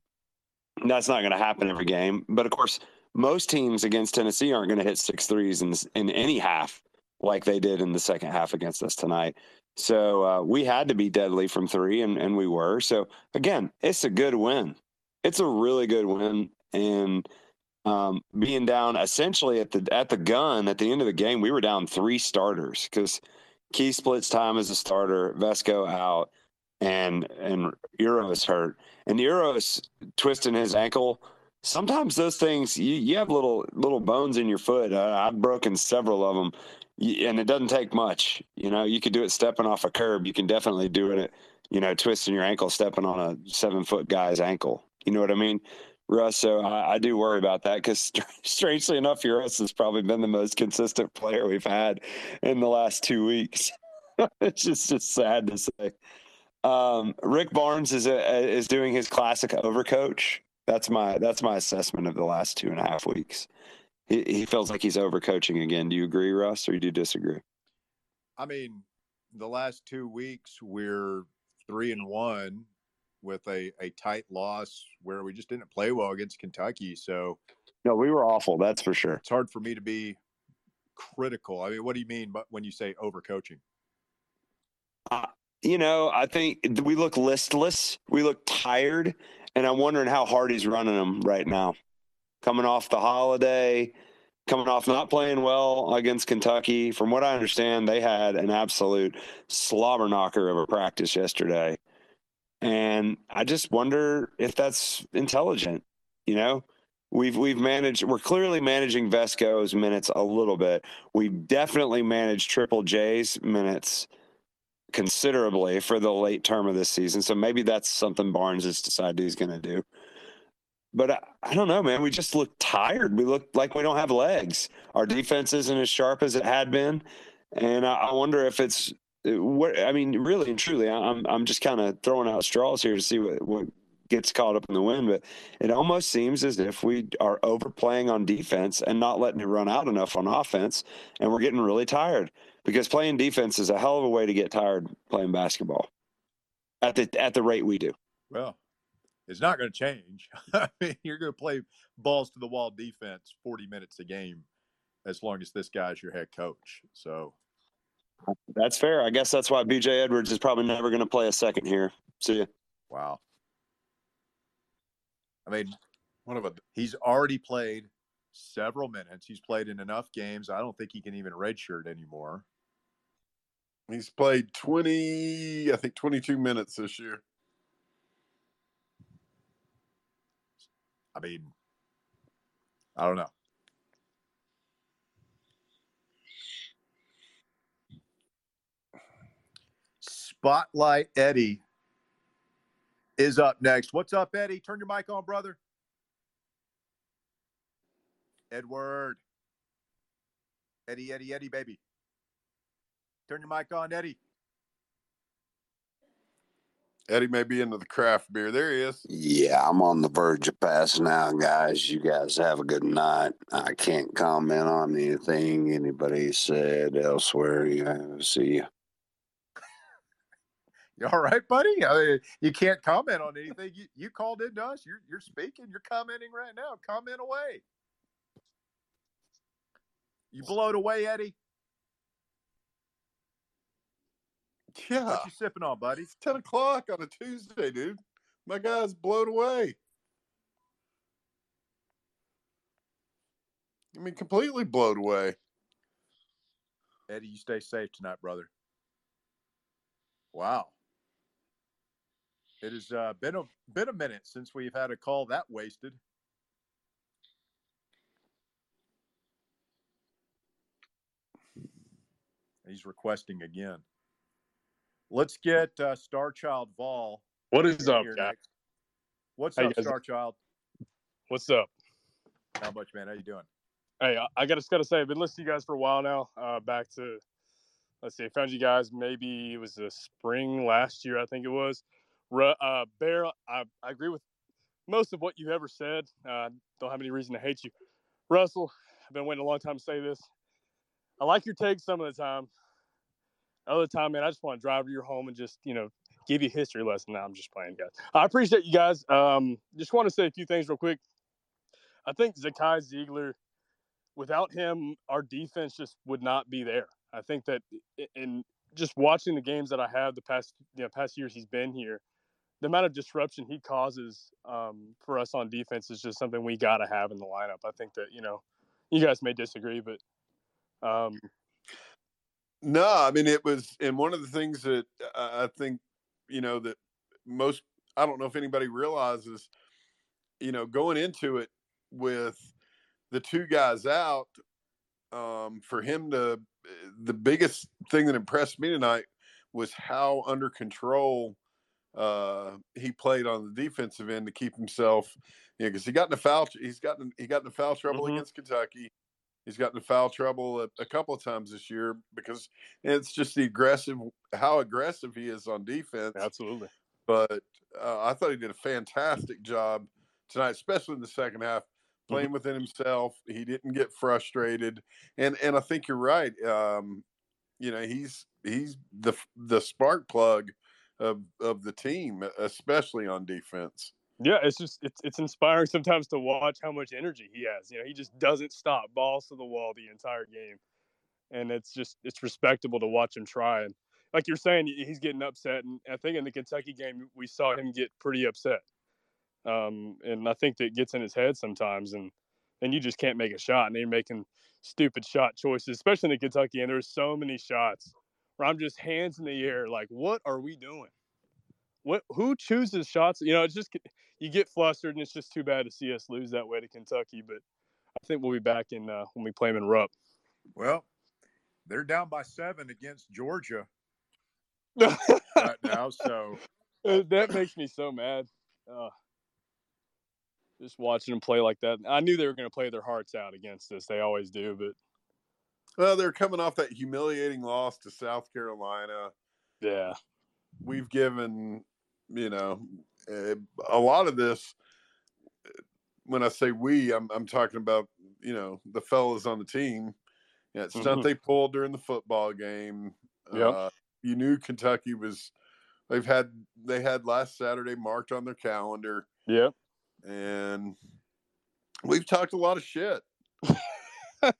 Speaker 7: that's not going to happen every game, but of course, most teams against Tennessee aren't going to hit six threes in in any half like they did in the second half against us tonight. So uh, we had to be deadly from three, and and we were. So again, it's a good win. It's a really good win, and um, being down essentially at the at the gun at the end of the game, we were down three starters because Key splits time as a starter, Vesco out, and and Uros hurt, and Uros twisting his ankle. Sometimes those things you, you have little little bones in your foot. Uh, I've broken several of them, and it doesn't take much. You know, you could do it stepping off a curb. You can definitely do it. You know, twisting your ankle, stepping on a seven foot guy's ankle. You know what I mean? Russ. So I, I do worry about that because, strangely enough, Russ has probably been the most consistent player we've had in the last two weeks. it's just just sad to say. Um, Rick Barnes is a, is doing his classic overcoach. That's my that's my assessment of the last two and a half weeks. He, he feels like he's overcoaching again. Do you agree, Russ, or do you disagree?
Speaker 2: I mean, the last two weeks we're three and one with a, a tight loss where we just didn't play well against Kentucky. So
Speaker 7: No, we were awful. That's for sure.
Speaker 2: it's hard for me to be critical. I mean, what do you mean but when you say overcoaching?
Speaker 7: Uh, you know, I think we look listless. We look tired, and I'm wondering how hard he's running them right now. Coming off the holiday, coming off not playing well against Kentucky. From what I understand, they had an absolute slobber knocker of a practice yesterday, and I just wonder if that's intelligent. You know, we've we've managed. We're clearly managing Vesco's minutes a little bit. We've definitely managed Triple J's minutes considerably for the late term of this season. So maybe that's something Barnes has decided he's going to do. But I, I don't know, man. We just look tired. We look like we don't have legs. Our defense isn't as sharp as it had been, and I, I wonder if it's uh, what. I mean, really and truly, I'm I'm just kind of throwing out straws here to see what what gets caught up in the wind. But it almost seems as if we are overplaying on defense and not letting it run out enough on offense, and we're getting really tired because playing defense is a hell of a way to get tired playing basketball at the at the rate we do.
Speaker 2: Well, it's not going to change. I mean, you're going to play balls to the wall defense 40 minutes a game as long as this guy's your head coach. So,
Speaker 7: That's fair. I guess that's why BJ Edwards is probably never going to play a second here. See ya.
Speaker 2: wow. I mean,
Speaker 1: One of a
Speaker 2: he's already played several minutes. He's played in enough games. I don't think he can even redshirt anymore.
Speaker 3: He's played 20, I think 22 minutes this year.
Speaker 2: I mean, I don't know. Spotlight Eddie is up next. What's up, Eddie? Turn your mic on, brother. Edward. Eddie, Eddie, Eddie, baby. Turn your mic on, Eddie.
Speaker 3: Eddie may be into the craft beer. There he is.
Speaker 7: Yeah, I'm on the verge of passing out, guys. You guys have a good night. I can't comment on anything anybody said elsewhere. Yeah, see you.
Speaker 2: You all right, buddy? I mean, you can't comment on anything. You, you called in to us. You're, you're speaking. You're commenting right now. Comment away. You blow it away, Eddie?
Speaker 3: Yeah.
Speaker 2: What you sipping on, buddy?
Speaker 3: It's 10 o'clock on a Tuesday, dude. My guy's blown away. I mean, completely blown away.
Speaker 2: Eddie, you stay safe tonight, brother. Wow. It has uh, been a been a minute since we've had a call that wasted. He's requesting again. Let's get uh, Star Child Vol.
Speaker 8: What is up, guys?
Speaker 2: next. What's up,
Speaker 8: guys-
Speaker 2: Star Child?
Speaker 8: What's up?
Speaker 2: How much, man? How you doing?
Speaker 8: Hey, I- I got just got to say, I've been listening to you guys for a while now. Uh, back to, let's see, I found you guys maybe it was the spring last year, I think it was. Uh, Bear, I, I agree with most of what you've ever said. Uh, don't have any reason to hate you. Russell, I've been waiting a long time to say this. I like your takes some of the time. Other time, man, I just want to drive to your home and just, you know, give you a history lesson. Now I'm just playing, guys. I appreciate you guys. Um, just want to say a few things real quick. I think Zakai Zeigler, without him, our defense just would not be there. I think that in just watching the games that I have the past you know, past years he's been here, the amount of disruption he causes um, for us on defense is just something we got to have in the lineup. I think that you know, you guys may disagree, but um,
Speaker 3: No, I mean it was, and one of the things that I think, you know, that most I don't know if anybody realizes, you know, going into it with the two guys out, um, for him to, the biggest thing that impressed me tonight was how under control uh, he played on the defensive end to keep himself, you know, because he got in a foul, he's gotten he got in a foul trouble
Speaker 8: Mhm.
Speaker 3: against Kentucky. He's gotten in foul trouble a, a couple of times this year because it's just the aggressive, how aggressive he is on defense.
Speaker 8: absolutely.
Speaker 3: But uh, I thought he did a fantastic job tonight, especially in the second half, playing within himself. He didn't get frustrated, and and I think you're right. Um, you know, he's he's the the spark plug of of the team, especially on defense.
Speaker 8: Yeah, it's just it's it's inspiring sometimes to watch how much energy he has. You know, he just doesn't stop, balls to the wall the entire game, and it's just it's respectable to watch him try. And like you're saying, he's getting upset, and I think in the Kentucky game we saw him get pretty upset. Um, and I think that gets in his head sometimes, and and you just can't make a shot, and they're making stupid shot choices, especially in the Kentucky. And there's so many shots where I'm just hands in the air, like, what are we doing? What who chooses shots? You know, it's just you get flustered, and it's just too bad to see us lose that way to Kentucky. But I think we'll be back in uh, when we play them in Rupp.
Speaker 2: Well, they're down by seven against Georgia right now. So
Speaker 8: Uh, that makes me so mad. Uh, just watching them play like that. I knew they were going to play their hearts out against us. They always do, but
Speaker 3: Well, they're coming off that humiliating loss to South Carolina.
Speaker 8: yeah,
Speaker 3: We've given, you know, uh, a lot of this. When I say we, I'm I'm talking about you know the fellas on the team. Yeah, it's stuff
Speaker 8: Mhm.
Speaker 3: they pulled during the football game.
Speaker 8: Yep.
Speaker 3: Uh, you knew Kentucky was. They've had they had last Saturday marked on their calendar,
Speaker 8: yeah,
Speaker 3: and we've talked a lot of shit.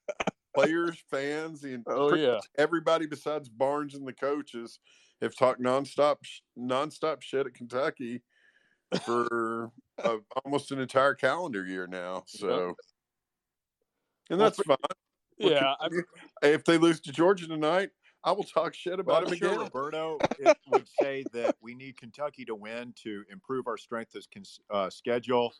Speaker 3: Players, fans, the
Speaker 8: Oh, yeah.
Speaker 3: everybody besides Barnes and the coaches have talked nonstop nonstop shit at Kentucky for uh, almost an entire calendar year now. So, and that's fine.
Speaker 8: Yeah. I,
Speaker 3: if they lose to Georgia tonight, I will talk shit about
Speaker 2: Well,
Speaker 3: him
Speaker 2: I'm sure
Speaker 3: again.
Speaker 2: Roberto would say that we need Kentucky to win to improve our strength as cons- uh, schedule.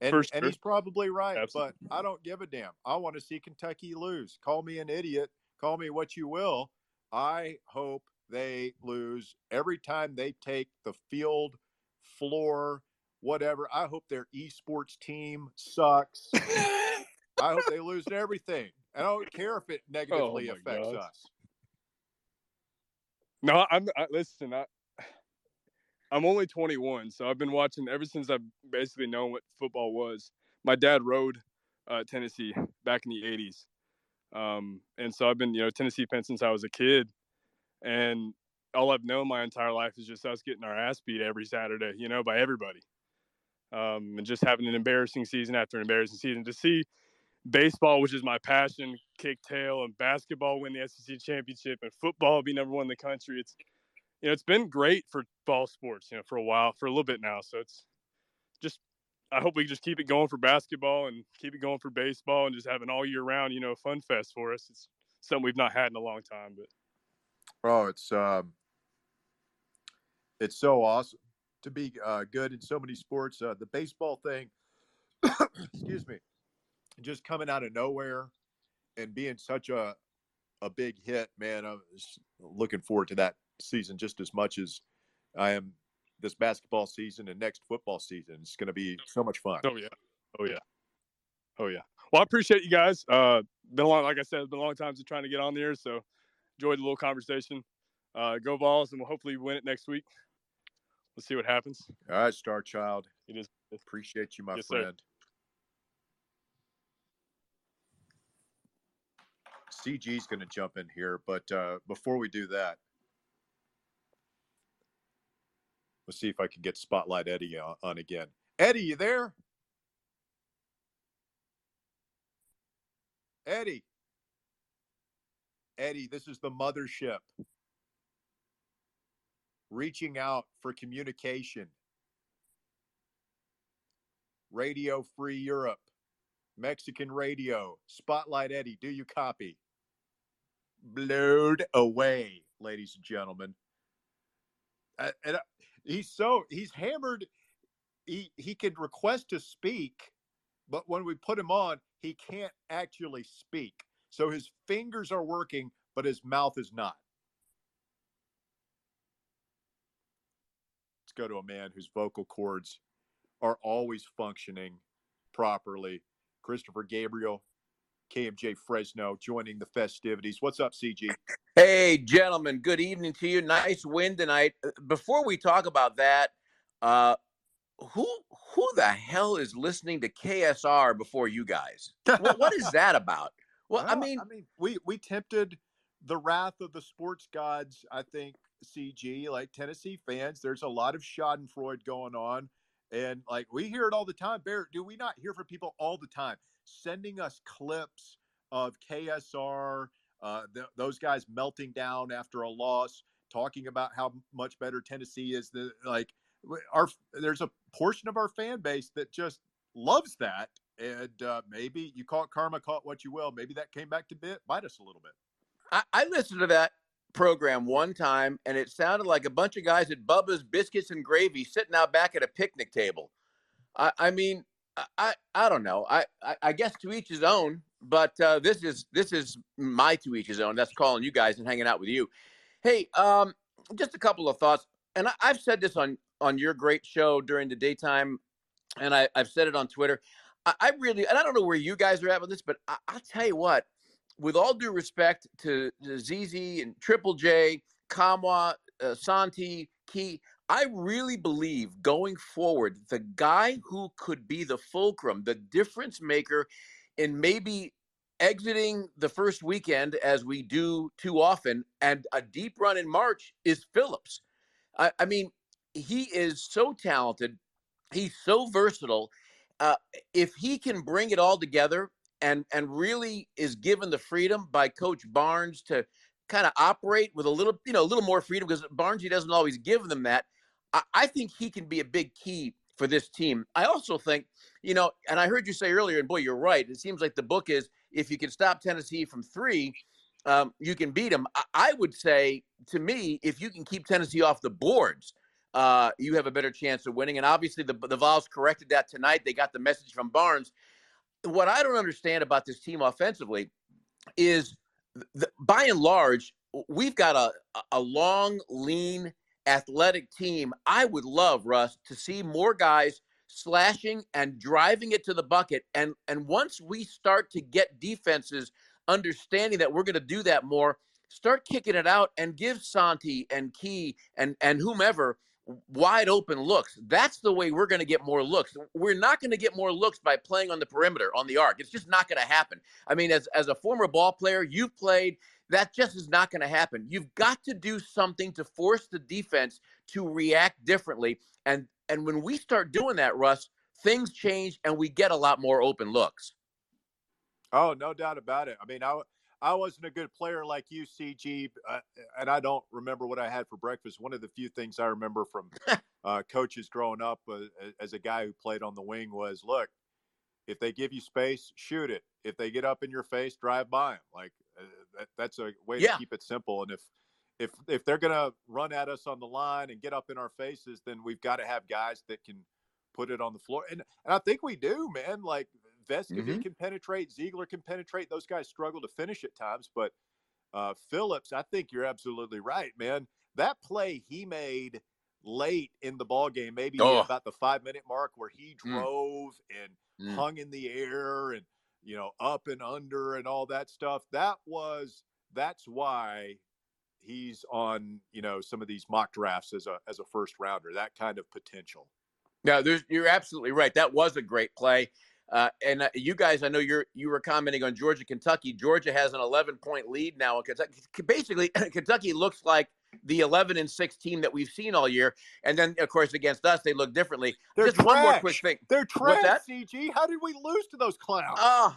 Speaker 2: And,
Speaker 8: For
Speaker 2: and he's probably right,
Speaker 8: Absolutely.
Speaker 2: but I don't give a damn. I want to see Kentucky lose. Call me an idiot, call me what you will. I hope they lose every time they take the field, floor, whatever. I hope their esports team sucks. I hope they lose everything. I don't care if it negatively
Speaker 8: Oh
Speaker 2: affects
Speaker 8: God.
Speaker 2: us.
Speaker 8: No, I'm. I, listen, I, I'm only 21, so I've been watching ever since I've basically known what football was. My dad rode uh, Tennessee back in the 80s, um, and so I've been, you know, Tennessee fan since I was a kid, and all I've known my entire life is just us getting our ass beat every Saturday, you know, by everybody, um, and just having an embarrassing season after an embarrassing season. To see baseball, which is my passion, kick tail, and basketball win the SEC championship, and football be number one in the country. It's you know, it's been great for fall sports, you know, for a while, for a little bit now. So it's just I hope we just keep it going for basketball and keep it going for baseball and just have an all year round, you know, fun fest for us. It's something we've not had in a long time, but
Speaker 2: Oh, it's um, it's so awesome to be uh, good in so many sports. Uh, the baseball thing, excuse me, just coming out of nowhere and being such a a big hit, man. I'm looking forward to that season just as much as I am this basketball season and next football season. It's going to be so much fun.
Speaker 8: oh yeah. Oh yeah. Oh yeah. Well, I appreciate you guys. Uh been a long like I said, it's been a long time since trying to get on there, so enjoyed the little conversation. Uh go balls and we'll hopefully win it next week. Let's see what happens.
Speaker 2: All right, Star Child.
Speaker 8: It is
Speaker 2: Appreciate you, my
Speaker 8: Yes, sir.
Speaker 2: friend. CG's going to jump in here, but uh, before we do that, let's see if I can get Spotlight Eddie on, on again. Eddie, you there? Eddie. Eddie, this is the mothership. Reaching out for communication. Radio Free Europe, Mexican Radio, Spotlight Eddie, do you copy? Blowed away, ladies and gentlemen. And uh, he's so he's hammered. He he can request to speak, but when we put him on, he can't actually speak. So his fingers are working, but his mouth is not. Let's go to a man whose vocal cords are always functioning properly. Christopher Gabriel, KMJ Fresno, joining the festivities. What's up, CG?
Speaker 9: Hey, gentlemen, good evening to you. Nice win tonight. Uh, Before we talk about that, uh, who who the hell is listening to KSR before you guys? What, what is that about? Well, I mean,
Speaker 2: I mean, we we tempted the wrath of the sports gods. I think CG, like Tennessee fans, there's a lot of Schadenfreude going on, and like we hear it all the time. Bear, do we not hear from people all the time sending us clips of KSR, uh, th- those guys melting down after a loss, talking about how much better Tennessee is? The like our there's a portion of our fan base that just loves that and uh, maybe you caught karma, caught what you will. Maybe that came back to bit bite us a little bit.
Speaker 9: I, I listened to that program one time, and it sounded like a bunch of guys at Bubba's Biscuits and Gravy sitting out back at a picnic table. I, I mean, I, I, don't know. I, I, I guess to each his own. But uh, this is this is my to each his own. That's calling you guys and hanging out with you. Hey, um, just a couple of thoughts, and I, I've said this on on your great show during the daytime, and I, I've said it on Twitter. I, I really, and I don't know where you guys are at with this, but I, I'll tell you what. With all due respect to, to ZZ and Triple J, Kamwa, uh, Santi, Key, I really believe going forward, the guy who could be the fulcrum, the difference maker in maybe exiting the first weekend as we do too often and a deep run in March is Phillips. I, I mean, he is so talented. He's so versatile. Uh, if he can bring it all together and and really is given the freedom by Coach Barnes to kind of operate with a little, you know, a little more freedom because Barnes he doesn't always give them that. I, I think he can be a big key for this team. I also think, you know, and I heard you say earlier, and boy, you're right. It seems like the book is if you can stop Tennessee from three, um, you can beat them. I, I would say, to me, if you can keep Tennessee off the boards, uh, you have a better chance of winning. And obviously, the the Vols corrected that tonight. They got the message from Barnes. What I don't understand about this team offensively is, by and large, we've got a a long, lean, athletic team. I would love Russ to see more guys slashing and driving it to the bucket. And and once we start to get defenses understanding that we're going to do that more, start kicking it out and give Santi and Key and and whomever wide open looks. That's the way we're going to get more looks. We're not going to get more looks by playing on the perimeter on the arc. It's just not going to happen. I mean, as as a former ball player, you've played. That just is not going to happen. You've got to do something to force the defense to react differently. And and when we start doing that, Russ, things change and we get a lot more open looks.
Speaker 2: Oh, no doubt about it. I mean, I I wasn't a good player like you, CG, uh, and I don't remember what I had for breakfast. One of the few things I remember from uh, coaches growing up uh, as a guy who played on the wing was, look, if they give you space, shoot it. If they get up in your face, drive by them. Like uh, that, that's a way
Speaker 9: Yeah.
Speaker 2: to keep it simple. And if if if they're gonna run at us on the line and get up in our faces, then we've got to have guys that can put it on the floor. And and I think we do, man. Like Vescovi
Speaker 9: Mhm.
Speaker 2: can penetrate, Zeigler can penetrate. Those guys struggle to finish at times, but uh, Phillips, I think you're absolutely right, man. That play he made late in the ball game, maybe
Speaker 9: Oh.
Speaker 2: about the five minute mark, where he
Speaker 9: Mm.
Speaker 2: drove and
Speaker 9: Mm.
Speaker 2: hung in the air and you know up and under and all that stuff. That was that's why he's on you know some of these mock drafts as a as a first rounder. That kind of potential.
Speaker 9: No, there's, you're absolutely right. That was a great play. Uh, and uh, you guys, I know you're you were commenting on Georgia, Kentucky. Georgia has an 11 point lead now. in Kentucky, basically, Kentucky looks like the 11 and 6 team that we've seen all year. And then, of course, against us, they look differently.
Speaker 2: They're
Speaker 9: Just one more quick thing.
Speaker 2: They're trash. CG. How did we lose to those clowns?
Speaker 9: Oh,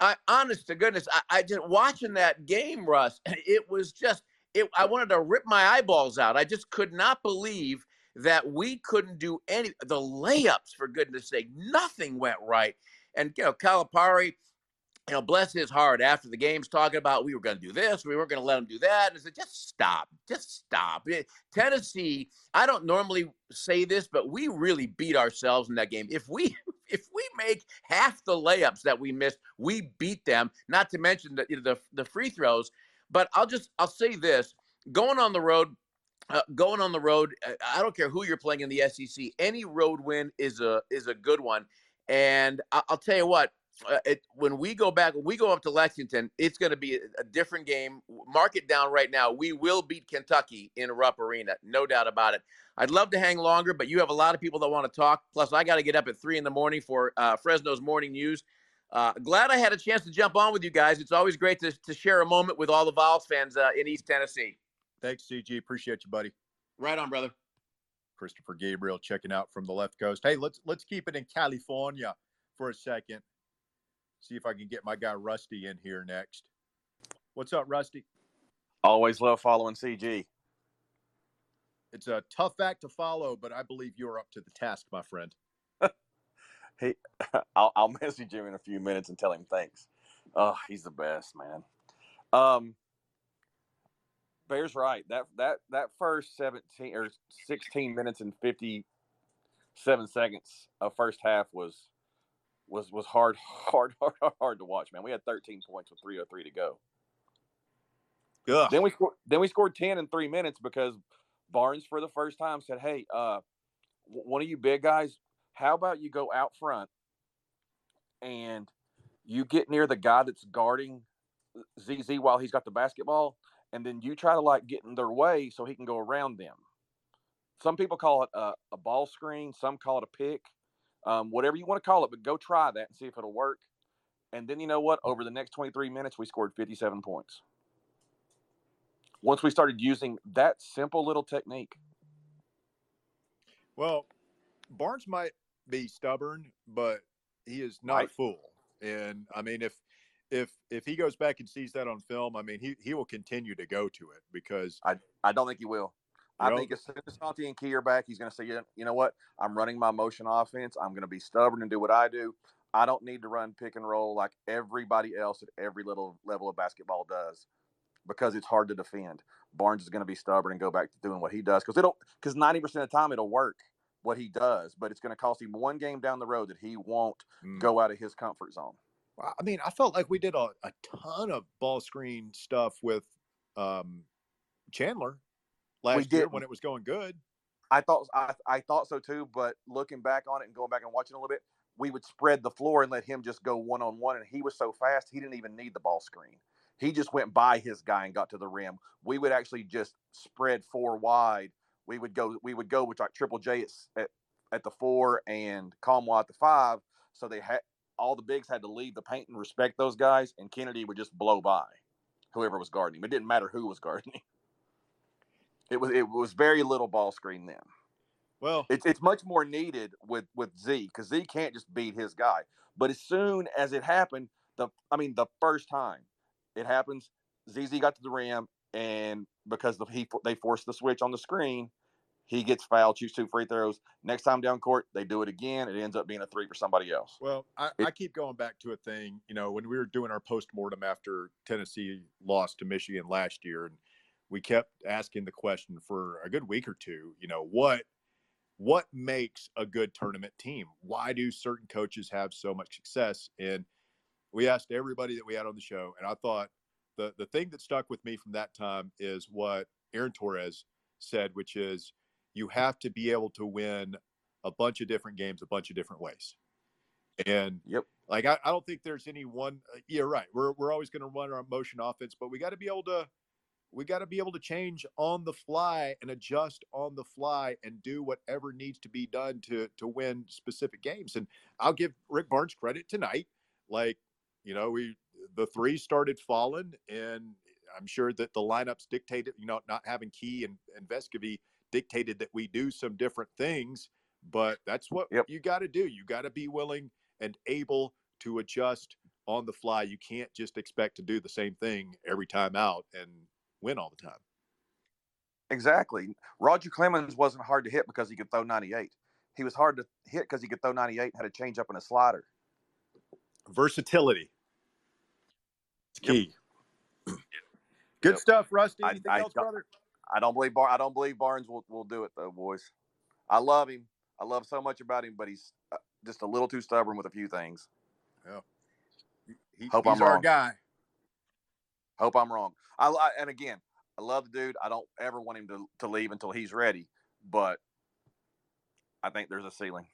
Speaker 9: I honest to goodness, I, I just watching that game, Russ. It was just it. I wanted to rip my eyeballs out. I just could not believe that we couldn't do any the layups. For goodness sake, nothing went right. And you know, Calipari, you know, bless his heart, after the game's talking about we were going to do this, we weren't going to let him do that. And I said, just stop, just stop. Eh, Tennessee, I don't normally say this, but we really beat ourselves in that game. If we if we make half the layups that we missed, we beat them. Not to mention the you know, the the free throws. But I'll just I'll say this: going on the road, uh, going on the road. uh, I don't care who you're playing in the SEC. Any road win is a is a good one. And I- I'll tell you what. Uh, it, when we go back, when we go up to Lexington, it's going to be a, a different game. Mark it down right now. We will beat Kentucky in Rupp Arena, no doubt about it. I'd love to hang longer, but you have a lot of people that want to talk. Plus, I got to get up at three in the morning for uh, Fresno's morning news. Uh, glad I had a chance to jump on with you guys. It's always great to, to share a moment with all the Vols fans uh, in East Tennessee.
Speaker 2: Thanks, CG. Appreciate you, buddy.
Speaker 9: Right on, brother.
Speaker 2: Christopher Gabriel checking out from the left coast. Hey, let's let's keep it in California for a second. See if I can get my guy Rusty in here next. What's up, Rusty?
Speaker 10: Always love following CG.
Speaker 2: It's a tough act to follow, but I believe you're up to the task, my friend.
Speaker 10: He, I'll, I'll message him in a few minutes and tell him thanks. Oh, he's the best, man. Um, Bear's right. That that that first seventeen or sixteen minutes and fifty seven seconds of first half was was was hard, hard, hard, hard to watch. Man, we had thirteen points with three oh three to go.
Speaker 2: Ugh.
Speaker 10: Then we scored. Then we scored ten in three minutes because Barnes, for the first time, said, "Hey, uh, one of you big guys, how about you go out front and you get near the guy that's guarding ZZ while he's got the basketball, and then you try to like get in their way so he can go around them." Some people call it a, a ball screen. Some call it a pick. Um, whatever you want to call it, but go try that and see if it'll work. And then you know what? Over the next 23 minutes, we scored 57 points once we started using that simple little technique.
Speaker 2: Well, Barnes might be stubborn, but he is not a fool. And I mean, if if if he goes back and sees that on film, I mean, he he will continue to go to it because
Speaker 10: I, I don't think he will. I
Speaker 2: Well-
Speaker 10: think as soon as Santi and Key are back, he's going to say, "You you know what? I'm running my motion offense. I'm going to be stubborn and do what I do. I don't need to run pick and roll like everybody else at every little level of basketball does. because it's hard to defend. Barnes is going to be stubborn and go back to doing what he does because it'll because ninety percent of the time it'll work what he does, but it's going to cost him one game down the road that he won't
Speaker 2: Mm.
Speaker 10: go out of his comfort zone.
Speaker 2: I mean, I felt like we did a, a ton of ball screen stuff with um, Chandler last year when it was going good.
Speaker 10: I thought I, I thought so too, but looking back on it and going back and watching a little bit, we would spread the floor and let him just go one on one, and he was so fast he didn't even need the ball screen. He just went by his guy and got to the rim. We would actually just spread four wide. We would go we would go with like Triple J at, at, at the four and Comwa at the five. So they had all the bigs had to leave the paint and respect those guys, and Kennedy would just blow by whoever was guarding him. It didn't matter who was guarding him. It was it was very little ball screen then.
Speaker 2: Well,
Speaker 10: It's it's much more needed with with Z because Z can't just beat his guy. But as soon as it happened, the I mean the first time it happens, ZZ got to the rim, and because the, he they forced the switch on the screen, he gets fouled, shoots two free throws. Next time down court, they do it again. It ends up being a three for somebody else.
Speaker 2: Well, I,
Speaker 10: It-
Speaker 2: I keep going back to a thing. You know, when we were doing our post mortem after Tennessee lost to Michigan last year, and we kept asking the question for a good week or two. You know, what what makes a good tournament team? Why do certain coaches have so much success? And we asked everybody that we had on the show, and I thought the the thing that stuck with me from that time is what Aaron Torres said, which is you have to be able to win a bunch of different games a bunch of different ways. And
Speaker 10: Yep.
Speaker 2: like I, I don't think there's any one. Uh, yeah, right. We're we're always going to run our motion offense, but we got to be able to we got to be able to change on the fly and adjust on the fly and do whatever needs to be done to to win specific games. And I'll give Rick Barnes credit tonight. Like you know, we the three started falling, and I'm sure that the lineups dictated. You know, not having Key and and Vescovi dictated that we do some different things. But that's what
Speaker 10: Yep.
Speaker 2: you got to do. You got to be willing and able to adjust on the fly. You can't just expect to do the same thing every time out and win all the time.
Speaker 10: Exactly. Roger Clemens wasn't hard to hit because he could throw 98. He was hard to hit because he could throw 98 and had a change up and a slider.
Speaker 2: Versatility. It's
Speaker 10: Yep.
Speaker 2: key. Good
Speaker 10: Yep.
Speaker 2: stuff, Rusty. Anything
Speaker 10: I
Speaker 2: else,
Speaker 10: don't-
Speaker 2: brother?
Speaker 10: I don't believe Bar- I don't believe Barnes will, will do it though, boys. I love him. I love so much about him, but he's uh, just a little too stubborn with a few things.
Speaker 2: He,
Speaker 10: Hope
Speaker 2: he's
Speaker 10: I'm
Speaker 2: our
Speaker 10: wrong.
Speaker 2: guy.
Speaker 10: Hope I'm wrong. I, I and again, I love the dude. I don't ever want him to, to leave until he's ready, but I think there's a ceiling.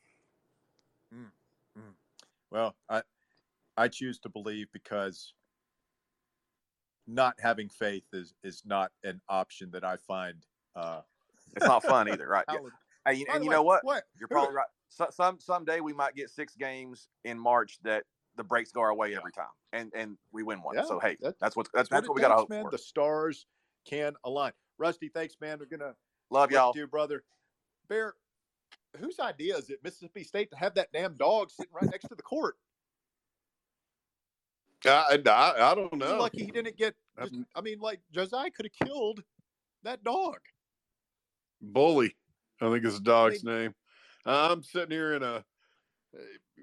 Speaker 2: Well, I I choose to believe because not having faith is is not an option that I find. Uh,
Speaker 10: It's not fun either, right? Yeah. Hey, you- and you
Speaker 2: way,
Speaker 10: know what?
Speaker 2: What?
Speaker 10: You're probably right. So, some someday we might get six games in March that the breaks go our way every time, and and we win one.
Speaker 2: Yeah,
Speaker 10: so hey,
Speaker 2: that-
Speaker 10: that's what that's,
Speaker 2: That's,
Speaker 10: that's what
Speaker 2: what,
Speaker 10: we got to hope
Speaker 2: man.
Speaker 10: for.
Speaker 2: The stars can align. Rusty, thanks, man. We're gonna
Speaker 10: Love y'all.
Speaker 2: you brother. Bear, whose idea is it Mississippi State to have that damn dog sitting right next to the court?
Speaker 3: I, I, I don't
Speaker 2: He's
Speaker 3: know.
Speaker 2: lucky he didn't get.
Speaker 3: I've-
Speaker 2: Just, I mean, like Josiah could have killed that dog.
Speaker 3: Bully, I think is the dog's name. I'm sitting here in a eh,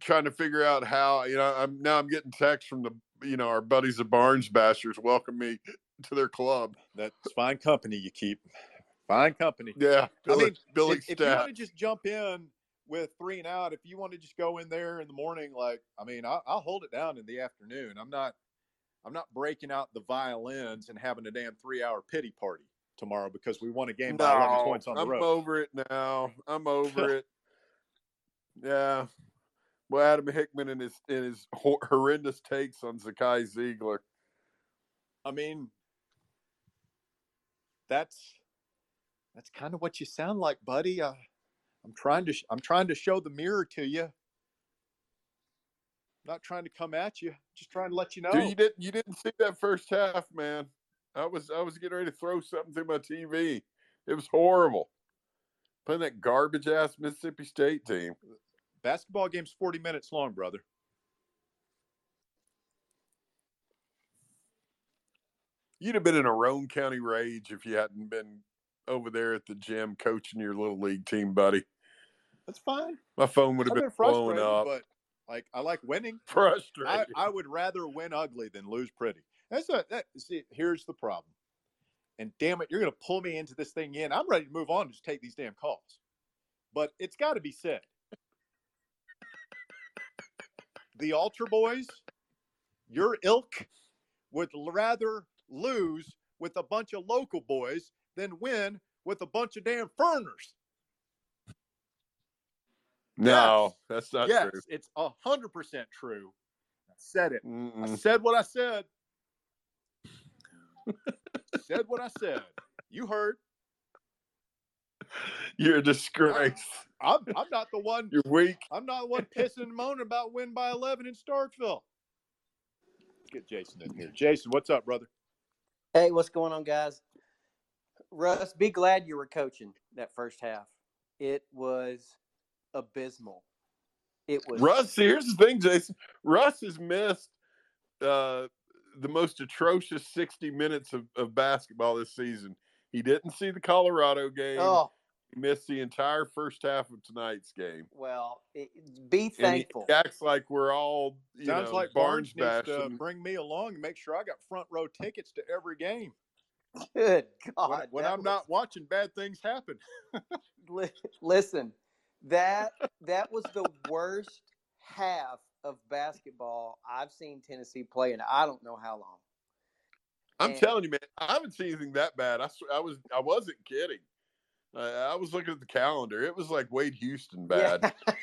Speaker 3: trying to figure out how you know. I'm now I'm getting texts from the you know our buddies the Barnes Bashers welcome me to their club.
Speaker 2: That's fine company you keep. Fine company.
Speaker 3: Yeah, Billy,
Speaker 2: I mean,
Speaker 3: Billy
Speaker 2: if, if you want to just jump in with three and out, if you want to just go in there in the morning, like I mean, I'll, I'll hold it down in the afternoon. I'm not, I'm not breaking out the violins and having a damn three-hour pity party tomorrow because we won a game by 11 points on the
Speaker 3: I'm
Speaker 2: road.
Speaker 3: over it now. I'm over it. Yeah. Well, Adam Hickman and his and his horrendous takes on Zakai Zeigler.
Speaker 2: I mean, that's that's kind of what you sound like, buddy. Uh, I'm trying to sh- I'm trying to show the mirror to you. I'm Not trying to come at you, just trying to let you know.
Speaker 3: Dude, you didn't you didn't see that first half, man. I was I was getting ready to throw something through my TV. It was horrible. Playing that garbage ass Mississippi State team.
Speaker 2: Basketball game's 40 minutes long, brother.
Speaker 3: You'd have been in a Roane County rage if you hadn't been over there at the gym coaching your little league team, buddy.
Speaker 2: That's fine.
Speaker 3: My phone would have been,
Speaker 2: been
Speaker 3: blowing up.
Speaker 2: but like I like winning. I,
Speaker 3: Frustrated.
Speaker 2: I would rather win ugly than lose pretty. That's a that, see. Here's the problem, and damn it, you're going to pull me into this thing in. I'm ready to move on and just take these damn calls, but it's got to be said. The Altar Boys, your ilk, would rather lose with a bunch of local boys than win with a bunch of damn Ferners.
Speaker 3: No,
Speaker 2: Yes.
Speaker 3: that's not
Speaker 2: yes,
Speaker 3: true.
Speaker 2: it's a hundred percent true. I said it. I
Speaker 3: Mm-mm.
Speaker 2: said what I said. said what I said. You heard.
Speaker 3: You're a disgrace.
Speaker 2: I'm I'm not the one.
Speaker 3: You're weak.
Speaker 2: I'm not the one pissing and moaning about win by eleven in Starkville. Let's get Jason in here. Jason, what's up, brother?
Speaker 11: Hey, what's going on, guys? Russ, be glad you were coaching that first half. It was abysmal. It was
Speaker 3: Russ, here's the thing, Jason. Russ has missed uh, the most atrocious 60 minutes of, of basketball this season. He didn't see the Colorado game.
Speaker 11: oh
Speaker 3: He missed the entire first half of tonight's game.
Speaker 11: well. It, be
Speaker 3: And he,
Speaker 11: thankful.
Speaker 3: acts like we're all, you
Speaker 2: Sounds
Speaker 3: know,
Speaker 2: like
Speaker 3: Barnes
Speaker 2: Barnes needs to bring me along and make sure I got front row tickets to every game.
Speaker 11: Good God,
Speaker 2: when
Speaker 11: that
Speaker 2: I'm
Speaker 11: was-
Speaker 2: not watching, bad things happen.
Speaker 11: listen, that that was the worst half of basketball I've seen Tennessee play in I don't know how long.
Speaker 3: I'm
Speaker 11: And-
Speaker 3: telling you, man, I haven't seen anything that bad. I, I was, I wasn't kidding. Uh, I was looking at the calendar. It was like Wade Houston bad.
Speaker 11: Yeah.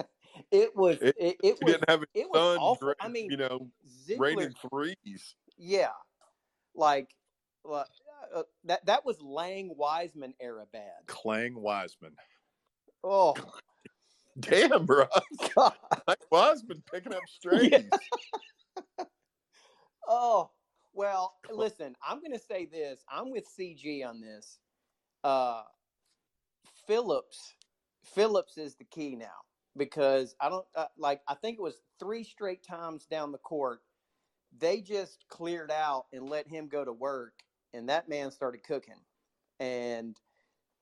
Speaker 11: it was
Speaker 3: It-
Speaker 11: it, it was
Speaker 3: didn't have
Speaker 11: it was awful. I mean,
Speaker 3: you know,
Speaker 11: Zeigler,
Speaker 3: raining threes.
Speaker 11: yeah, like uh, that that was Lang Wiseman era bad.
Speaker 2: Clang Wiseman.
Speaker 11: Oh
Speaker 3: Damn, bro.
Speaker 11: God.
Speaker 3: Like Wiseman picking up strays.
Speaker 11: Oh, well, listen, I'm going to say this. I'm with CG on this. Uh Phillips Phillips is the key now because I don't uh, like I think it was three straight times down the court they just cleared out and let him go to work and that man started cooking and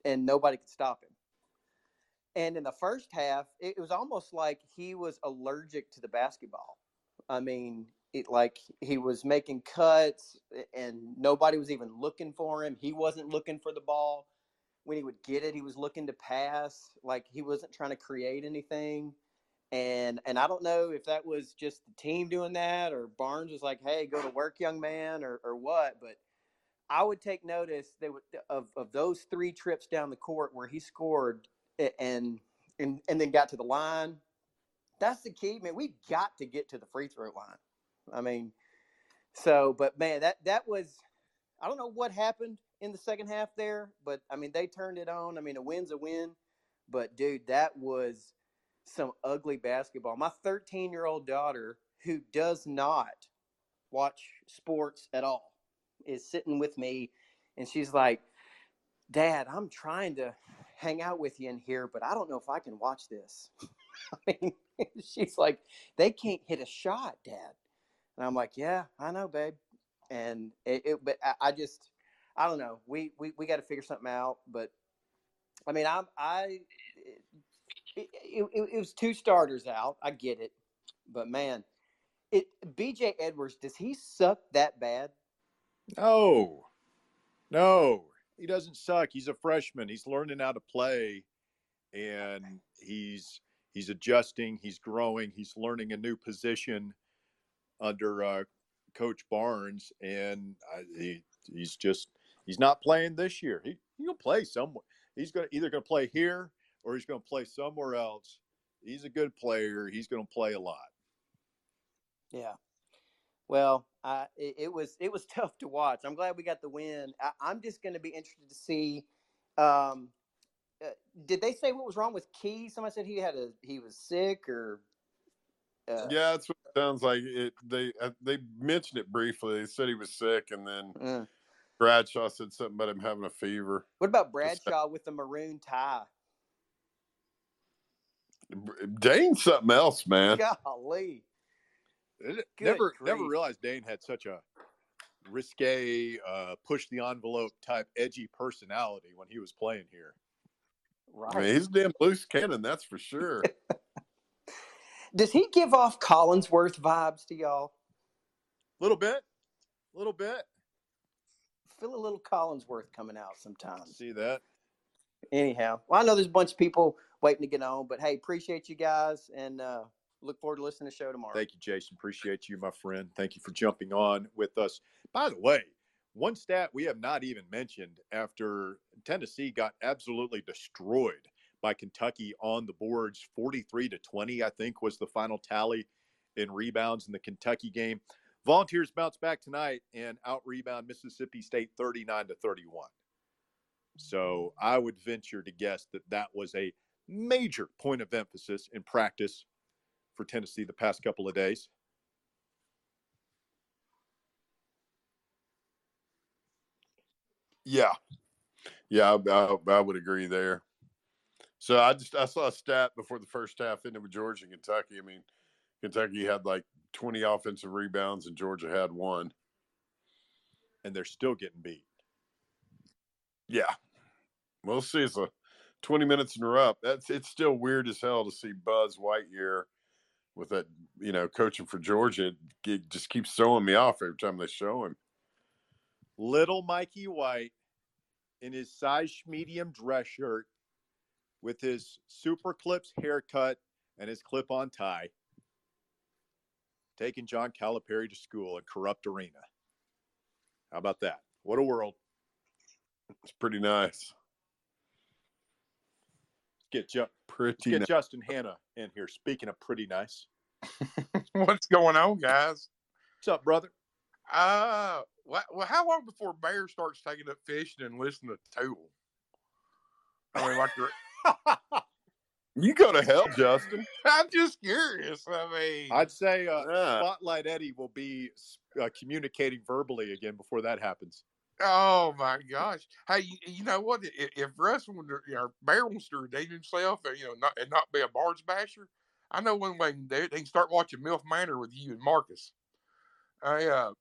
Speaker 11: and nobody could stop him. And in the first half, it was almost like he was allergic to the basketball. I mean, it like he was making cuts and nobody was even looking for him. He wasn't looking for the ball. When he would get it, he was looking to pass. Like he wasn't trying to create anything. And and I don't know if that was just the team doing that or Barnes was like, "Hey, go to work, young man," or or what. But I would take notice of of those three trips down the court where he scored and and and then got to the line. That's the key, man. We got to get to the free throw line. I mean, so but man, that that was I don't know what happened in the second half there, but I mean they turned it on. I mean a win's a win, but dude, that was some ugly basketball. My 13 year old daughter, who does not watch sports at all, is sitting with me, and she's like, "Dad, I'm trying to hang out with you in here, but I don't know if I can watch this." I mean, she's like, "They can't hit a shot, Dad," and I'm like, "Yeah, I know, babe." And it, it but I, just, I don't know. We we we got to figure something out, but I mean, I'm I. It, it, it was two starters out. I get it, but man, it BJ Edwards does he suck that bad?
Speaker 2: No, no, he doesn't suck. He's a freshman. He's learning how to play, and he's he's adjusting. He's growing. He's learning a new position under uh, Coach Barnes, and I, he he's just he's not playing this year. He he'll play somewhere. He's going to either going to play here or he's going to play somewhere else. He's a good player. He's going to play a lot.
Speaker 11: Yeah. Well, I it, it was it was tough to watch. I'm glad we got the win. I, I'm just going to be interested to see. Um, uh, did they say what was wrong with Key? Somebody said he had a he was sick or. Uh,
Speaker 3: Yeah, that's what it sounds like. It they uh, they mentioned it briefly. They said he was sick, and then
Speaker 11: uh.
Speaker 3: Bradshaw said something about him having a fever.
Speaker 11: What about Bradshaw with the maroon tie?
Speaker 3: Dane's something else, man.
Speaker 11: Golly.
Speaker 2: It-
Speaker 11: Good
Speaker 2: never never realized Dane had such a risque, uh, push the envelope type edgy personality when he was playing here.
Speaker 11: Right.
Speaker 3: I mean, he's a damn loose cannon, that's for sure.
Speaker 11: Does he give off Collinsworth vibes to y'all?
Speaker 2: A little bit, a little bit.
Speaker 11: Feel a little Collinsworth coming out sometimes.
Speaker 2: See that?
Speaker 11: Anyhow, well, I know there's a bunch of people waiting to get on, but hey, appreciate you guys and uh, look forward to listening to the show tomorrow.
Speaker 2: Thank you, Jason. Appreciate you, my friend. Thank you for jumping on with us. By the way, one stat we have not even mentioned after Tennessee got absolutely destroyed by Kentucky on the boards 43 to 20, I think was the final tally in rebounds in the Kentucky game. Volunteers bounce back tonight and out rebound Mississippi State 39 to 31. So I would venture to guess that that was a major point of emphasis in practice for Tennessee the past couple of days.
Speaker 3: Yeah, yeah, I, I, I would agree there. So I just I saw a stat before the first half ended with Georgia and Kentucky. I mean, Kentucky had like 20 offensive rebounds and Georgia had one.
Speaker 2: And they're still getting beat.
Speaker 3: Yeah. We'll see. It's a 20 minutes and we're up. That's it's still weird as hell to see Buzz Lightyear with that, you know, coaching for Georgia. It just keeps throwing me off every time they show him.
Speaker 2: Little Mikey White in his size medium dress shirt with his super clips haircut and his clip on tie, taking John Calipari to school at corrupt arena. How about that? What a world.
Speaker 3: It's pretty nice.
Speaker 2: Get Ju-
Speaker 3: Pretty
Speaker 2: get
Speaker 3: nice.
Speaker 2: Justin Hanna in here. Speaking of pretty nice.
Speaker 12: What's going on, guys?
Speaker 2: What's up, brother?
Speaker 12: Uh, well, how long before Bear starts taking up fishing and listening to Tool? I mean, like, the-
Speaker 3: You go to hell, Justin.
Speaker 12: I'm just curious. I mean,
Speaker 2: I'd say uh,
Speaker 3: Yeah.
Speaker 2: Spotlight Eddie will be uh, communicating verbally again before that happens.
Speaker 12: Oh my gosh. Hey, you, know what? If, if Russ wanted to, you know, Bear wants to redeem himself, and you know, not and not be a Barnes basher, I know one way they can do it. They can start watching MILF Manor with you and Marcus. I uh,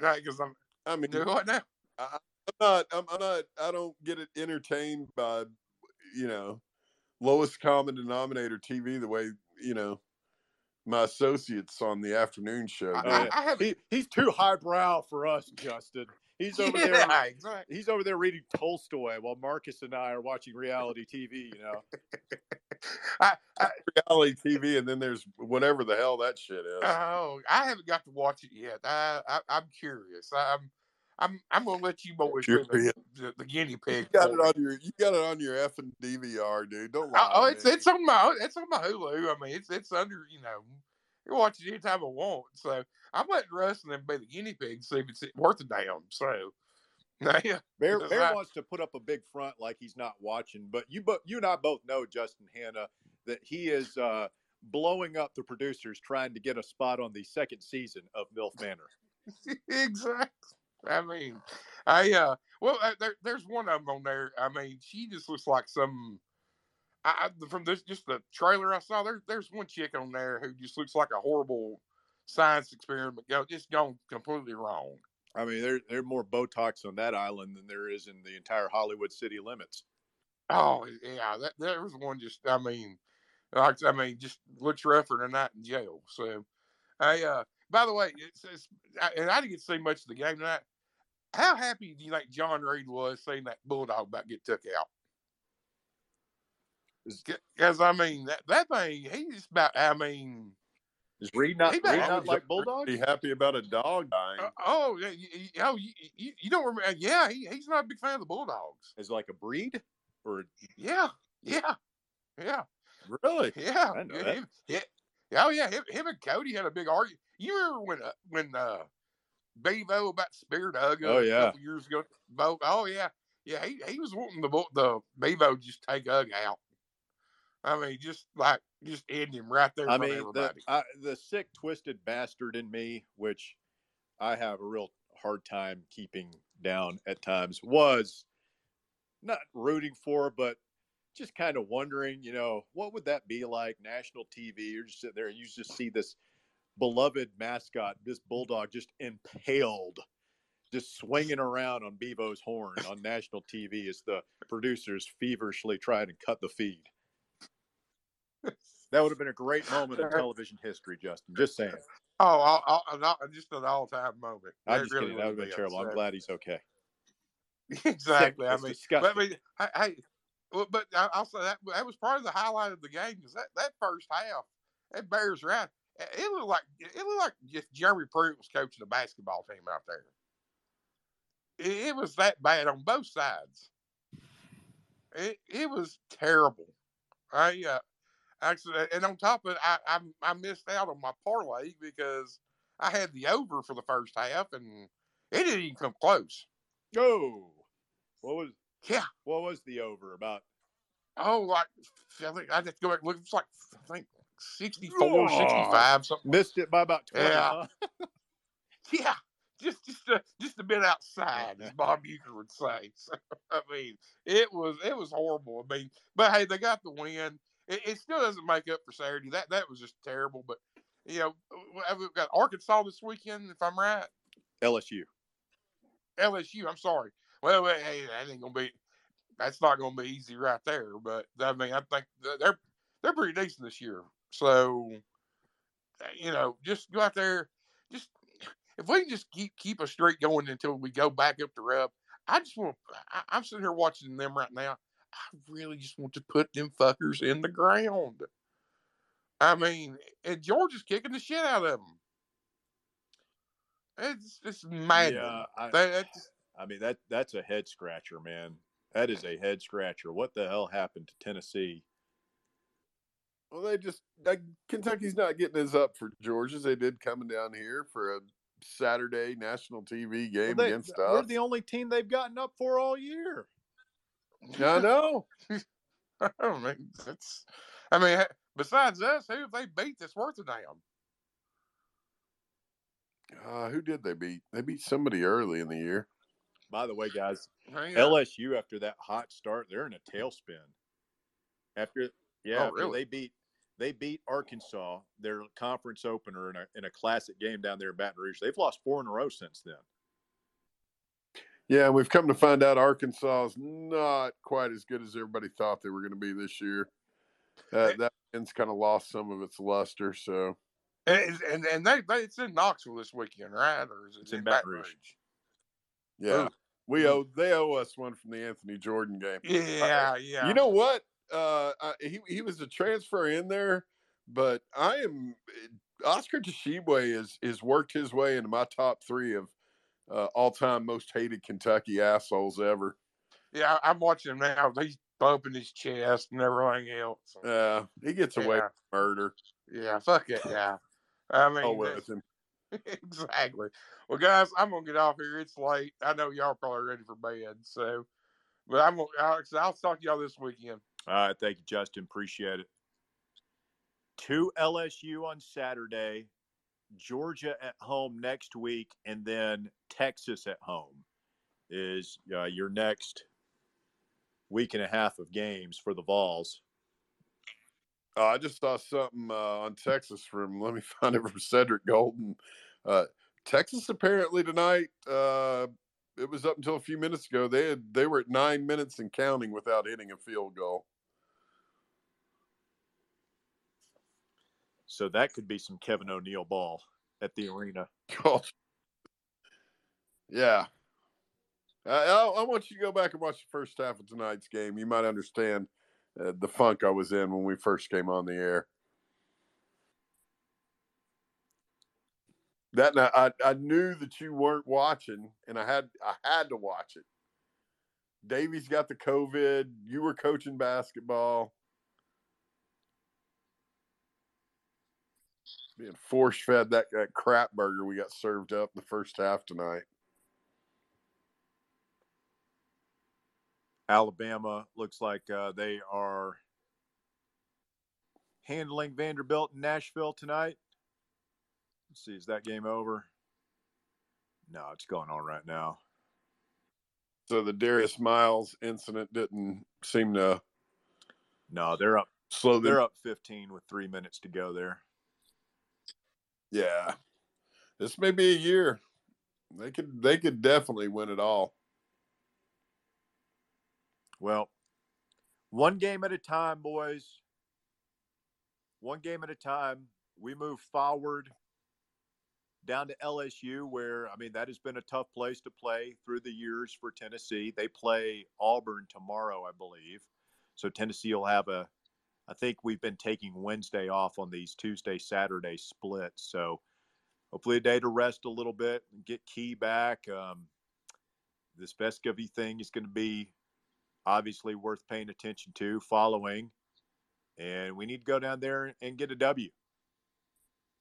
Speaker 12: right, because I'm
Speaker 3: I mean,
Speaker 12: do what now?
Speaker 3: I, I'm not. I'm, I'm not. I don't get it entertained by, you know, lowest common denominator TV the way you know my associates on the afternoon show.
Speaker 12: I. I, I have
Speaker 2: He, he's too highbrow for us, Justin. He's over there.
Speaker 12: exactly.
Speaker 2: He's over there reading Tolstoy while Marcus and I are watching reality TV. You know,
Speaker 12: I, I,
Speaker 3: reality TV, and then there's whatever the hell that shit is.
Speaker 12: oh, I haven't got to watch it yet. I, I I'm curious. I'm I'm I'm gonna let you boys be the, the, the guinea pig.
Speaker 3: you got it on your. You got it on your effing DVR, dude. Don't oh, lie.
Speaker 12: Oh, oh, it's
Speaker 3: me.
Speaker 12: it's on my it's on my Hulu. I mean, it's it's under you know. Can watch it anytime I want. So I'm letting Russ and them be the guinea pigs, see if it's worth a damn. So, yeah.
Speaker 2: Bear Bear
Speaker 12: I-
Speaker 2: wants to put up a big front like he's not watching, but you but you and I both know Justin Hanna that he is uh, blowing up the producers trying to get a spot on the second season of MILF Manor.
Speaker 12: exactly. I mean, I uh, well, uh, there, there's one of them on there. I mean, she just looks like some. I, from this just the trailer I saw. There, there's one chick on there who just looks like a horrible science experiment. Go, just gone completely wrong.
Speaker 2: I mean, there there are more Botox on that island than there is in the entire Hollywood city limits.
Speaker 12: Oh yeah, that there was one. Just I mean, like I mean, just looks rougher than that in jail. So, I uh, by the way, it's, it's I, and I didn't get to see much of the game tonight. How happy do you think John Reed was seeing that bulldog about get took out? Because I mean that that thing, he's about. I mean,
Speaker 2: Is Reed not
Speaker 12: He
Speaker 2: Reed not like
Speaker 3: John
Speaker 2: Bulldog?
Speaker 3: Be happy about a dog dying.
Speaker 12: uh, oh, yeah, you, you- oh, you, you, you don't remember? Yeah, he, he's not a big fan of the bulldogs.
Speaker 2: Is like a breed or
Speaker 12: Yeah, yeah, yeah.
Speaker 3: really?
Speaker 12: Yeah,
Speaker 2: I know
Speaker 12: yeah,
Speaker 2: that.
Speaker 12: him, yeah, oh yeah. Him, him and Cody had a big argument. You remember when uh, when uh, Bevo about speared Doug
Speaker 2: Oh,
Speaker 12: a
Speaker 2: yeah.
Speaker 12: couple years ago? Bo, oh yeah, yeah. He, he was wanting the bull- the Bevo just take Uga out. I mean, just like just end him right there.
Speaker 2: I mean, the. I, the sick, twisted bastard in me, which I have a real hard time keeping down at times, was not rooting for, but just kind of wondering, you know, what would that be like? National TV, you're just sitting there and you just see this beloved mascot, this bulldog, just impaled, just swinging around on Bevo's horn on national TV as the producers feverishly try to cut the feed. That would have been a great moment in television history, Justin. Just saying.
Speaker 12: Oh, I'll, I'll, not, just an all-time moment.
Speaker 2: I'm just
Speaker 12: really
Speaker 2: kidding. That would
Speaker 12: would
Speaker 2: have been
Speaker 12: be
Speaker 2: terrible. I'm glad he's okay.
Speaker 12: exactly. I mean,
Speaker 2: disgusting.
Speaker 12: but I mean, hey, but I- I'll say that that was part of the highlight of the game because that, that first half, that Bears ran. It looked like it looked like just Jeremy Pruitt was coaching a basketball team out there. It, it was that bad on both sides. It it was terrible. I uh, actually, and on top of it, I, I I missed out on my parlay because I had the over for the first half, and it didn't even come close.
Speaker 2: Oh, what was
Speaker 12: Yeah.
Speaker 2: what was the over about?
Speaker 12: Oh, like I think I just go back and look. It's like I think 64,
Speaker 2: Oh,
Speaker 12: 65, something.
Speaker 2: Missed it by about twenty.
Speaker 12: Yeah.
Speaker 2: huh?
Speaker 12: Yeah, just just a, just a bit outside, as Bob Uecker would say. So, I mean, it was it was horrible. I mean, but hey, they got the win. It, it still doesn't make up for Saturday. That that was just terrible. But you know, we've got Arkansas this weekend, if I'm right.
Speaker 2: LSU.
Speaker 12: LSU. I'm sorry. Well, hey, that ain't gonna be. That's not gonna be easy right there. But I mean, I think they're they're pretty decent this year. So, uh, you know, just go out there. Just if we can just keep keep a streak going until we go back up the rub. I just want. I, I'm sitting here watching them right now. I really just want to put them fuckers in the ground. I mean, and Georgia's kicking the shit out of them. It's it's maddening.
Speaker 2: Yeah, I,
Speaker 12: that's-
Speaker 2: I mean that that's a head scratcher, man. That is a head scratcher. What the hell happened to Tennessee?
Speaker 3: Well, they just like, Kentucky's not getting as up for Georgia's. They did coming down here for a Saturday national TV
Speaker 2: Well,
Speaker 3: game
Speaker 2: they-
Speaker 3: against us.
Speaker 2: we're the only team they've gotten up for all year.
Speaker 3: I know.
Speaker 12: I mean, that's. I mean, besides us, who have they beat that's worth a damn?
Speaker 3: Uh, who did they beat? They beat somebody early in the year.
Speaker 2: By the way, guys,
Speaker 12: Hang on.
Speaker 2: LSU after that hot start, they're in a tailspin. After yeah,
Speaker 12: Oh,
Speaker 2: after
Speaker 12: really?
Speaker 2: they beat they beat Arkansas, their conference opener in a in a classic game down there in Baton Rouge. They've lost four in a row since then.
Speaker 3: Yeah, and we've come to find out Arkansas is not quite as good as everybody thought they were going to be this year. Uh, that end's kind of lost some of its luster. So
Speaker 12: And and, and they, they it's in Knoxville this weekend, right? Or is it
Speaker 2: It's in Baton Rouge.
Speaker 3: yeah,
Speaker 12: Ooh.
Speaker 3: we owe they owe us one from the Anthony Jordan game.
Speaker 12: Yeah, yeah.
Speaker 3: You know what? Uh, I, he he was a transfer in there, but I am Oscar Tshiebwe is is worked his way into my top three of uh, all time most hated Kentucky assholes ever.
Speaker 12: Yeah, I- I'm watching him now. He's bumping his chest and everything else.
Speaker 3: Uh, he gets away
Speaker 12: Yeah.
Speaker 3: with murder.
Speaker 12: Yeah, fuck it. Yeah. I mean,
Speaker 3: with him.
Speaker 12: exactly. Well, guys, I'm gonna get off here. It's late. I know y'all are probably ready for bed. So, but I'm gonna Alex. I'll talk to y'all this weekend.
Speaker 2: All right, thank you, Justin. Appreciate it. To LSU on Saturday, Georgia at home next week, and then Texas at home is uh, your next week and a half of games for the Vols.
Speaker 3: Uh, I just saw something uh, on Texas from let me find it from Cedric Golden. Uh, Texas apparently tonight. Uh, it was up until a few minutes ago. They had they were at nine minutes and counting without hitting a field goal.
Speaker 2: So that could be some Kevin O'Neill ball at the arena.
Speaker 3: God. Yeah. I, I, I want you to go back and watch the first half of tonight's game. You might understand uh, the funk I was in when we first came on the air. That night, I, I knew that you weren't watching, and I had I had to watch it. Davies got the COVID. You were coaching basketball. Being force fed that, that crap burger we got served up the first half tonight.
Speaker 2: Alabama looks like uh, they are handling Vanderbilt in Nashville tonight. Let's see, is that game over? No, it's going on right now.
Speaker 3: So the Darius Miles incident didn't seem to
Speaker 2: No, they're up.
Speaker 3: slow.
Speaker 2: They're up 15 with three minutes to go there.
Speaker 3: Yeah, this may be a year. They could they could definitely win it all.
Speaker 2: Well, one game at a time, boys. One game at a time. We move forward. down to LSU, where I mean that has been a tough place to play through the years for Tennessee. They play Auburn tomorrow, I believe. So Tennessee will have a. I think we've been taking Wednesday off on these Tuesday Saturday splits. So hopefully a day to rest a little bit and get Key back. Um, this Vescovi thing is going to be obviously worth paying attention to, following, and we need to go down there and get a W.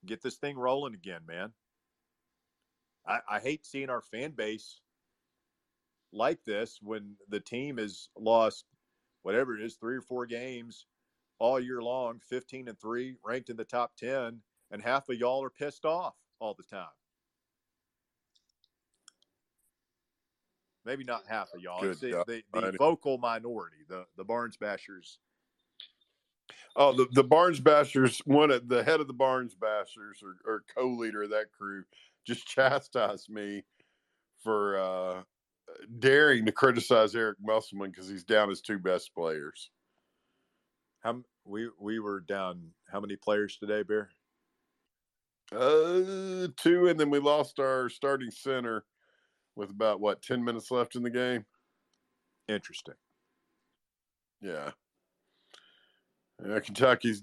Speaker 2: Get this thing rolling again, man. I, I hate seeing our fan base like this when the team has lost whatever it is, three or four games all year long, 15 and three, ranked in the top 10, and half of y'all are pissed off all the time. Maybe not half of y'all. It's
Speaker 3: Good
Speaker 2: the, the, the vocal minority, the, the Barnes Bashers.
Speaker 3: Oh, the, the Barnes Bashers, one of the head of the Barnes Bashers or, or co-leader of that crew, just chastised me for uh, daring to criticize Eric Musselman because he's down his two best players.
Speaker 2: How we we were down how many players today, Bear?
Speaker 3: Uh, two, and then we lost our starting center with about what ten minutes left in the game.
Speaker 2: Interesting.
Speaker 3: Yeah, yeah. Kentucky's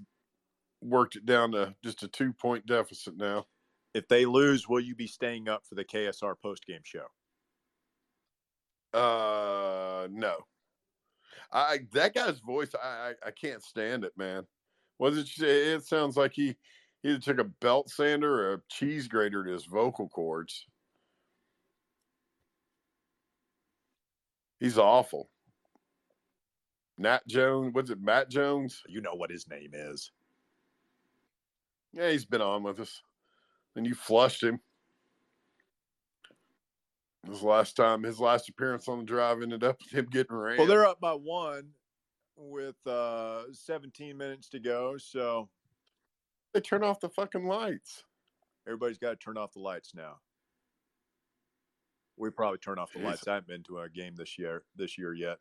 Speaker 3: worked it down to just a two-point deficit now.
Speaker 2: If they lose, will you be staying up for the KSR postgame show?
Speaker 3: Uh, no. I that guy's voice, I I, I can't stand it, man. Was it? It sounds like he he either took a belt sander or a cheese grater to his vocal cords. He's awful. Nat Jones, was it? Matt Jones?
Speaker 2: You know what his name is.
Speaker 3: Yeah, he's been on with us. And you flushed him. His last time, his last appearance on the drive ended up with him getting ran.
Speaker 2: Well, they're up by one with uh 17 minutes to go, so
Speaker 3: they turn off the fucking lights.
Speaker 2: everybody's got to turn off the lights now. We probably turn off the
Speaker 3: Jeez.
Speaker 2: lights. I haven't been to a game this year this year yet.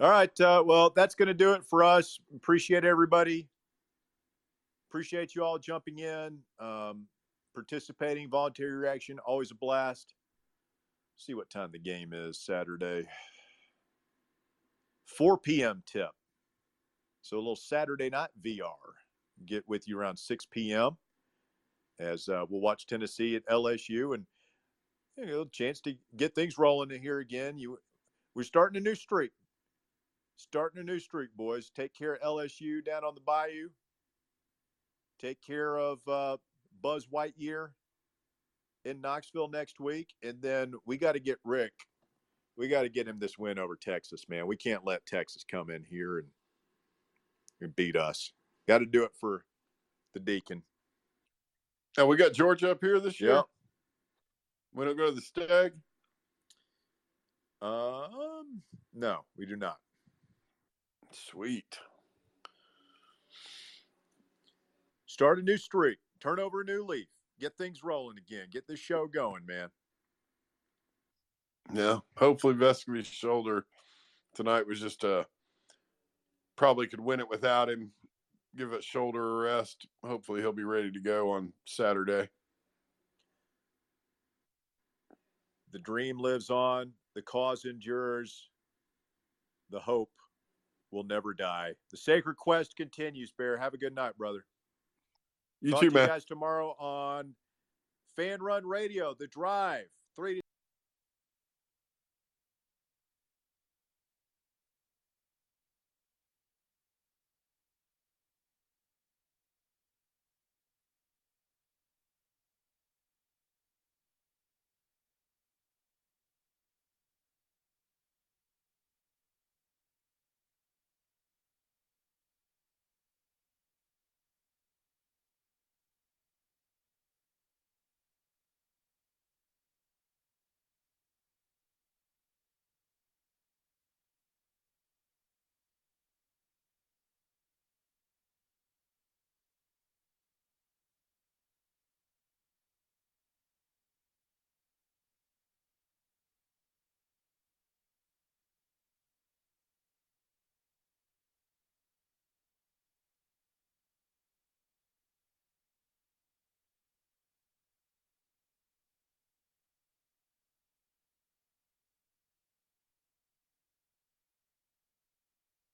Speaker 2: All right. Uh, well, that's going to do it for us. Appreciate everybody. Appreciate you all jumping in, um, participating, voluntary reaction. Always a blast. See what time the game is Saturday. 4 p.m. tip. So a little Saturday night VR. Get with you around 6 p.m. as uh, we'll watch Tennessee at LSU and you know, chance to get things rolling in here again. You, we're starting a new streak. Starting a new streak, boys. Take care of LSU down on the Bayou. Take care of uh, Buzz Whiteyear in Knoxville next week, and then we got to get Rick. We got to get him this win over Texas, man. We can't let Texas come in here and, and beat us. Got to do it for the Deacon.
Speaker 3: Now we got Georgia up here this year.
Speaker 2: Yep.
Speaker 3: We don't go to the Stag.
Speaker 2: Um, no, we do not.
Speaker 3: Sweet.
Speaker 2: Start a new streak. Turn over a new leaf. Get things rolling again. Get this show going, man.
Speaker 3: Yeah. Hopefully Vescovi's shoulder tonight was just uh probably could win it without him. Give it shoulder a rest. Hopefully he'll be ready to go on Saturday.
Speaker 2: The dream lives on. The cause endures. The hope will never die. The sacred quest continues, Bear. Have a good night, brother.
Speaker 3: You
Speaker 2: Talk
Speaker 3: too,
Speaker 2: to you
Speaker 3: man.
Speaker 2: guys tomorrow on Fan Run Radio, The Drive, 3 to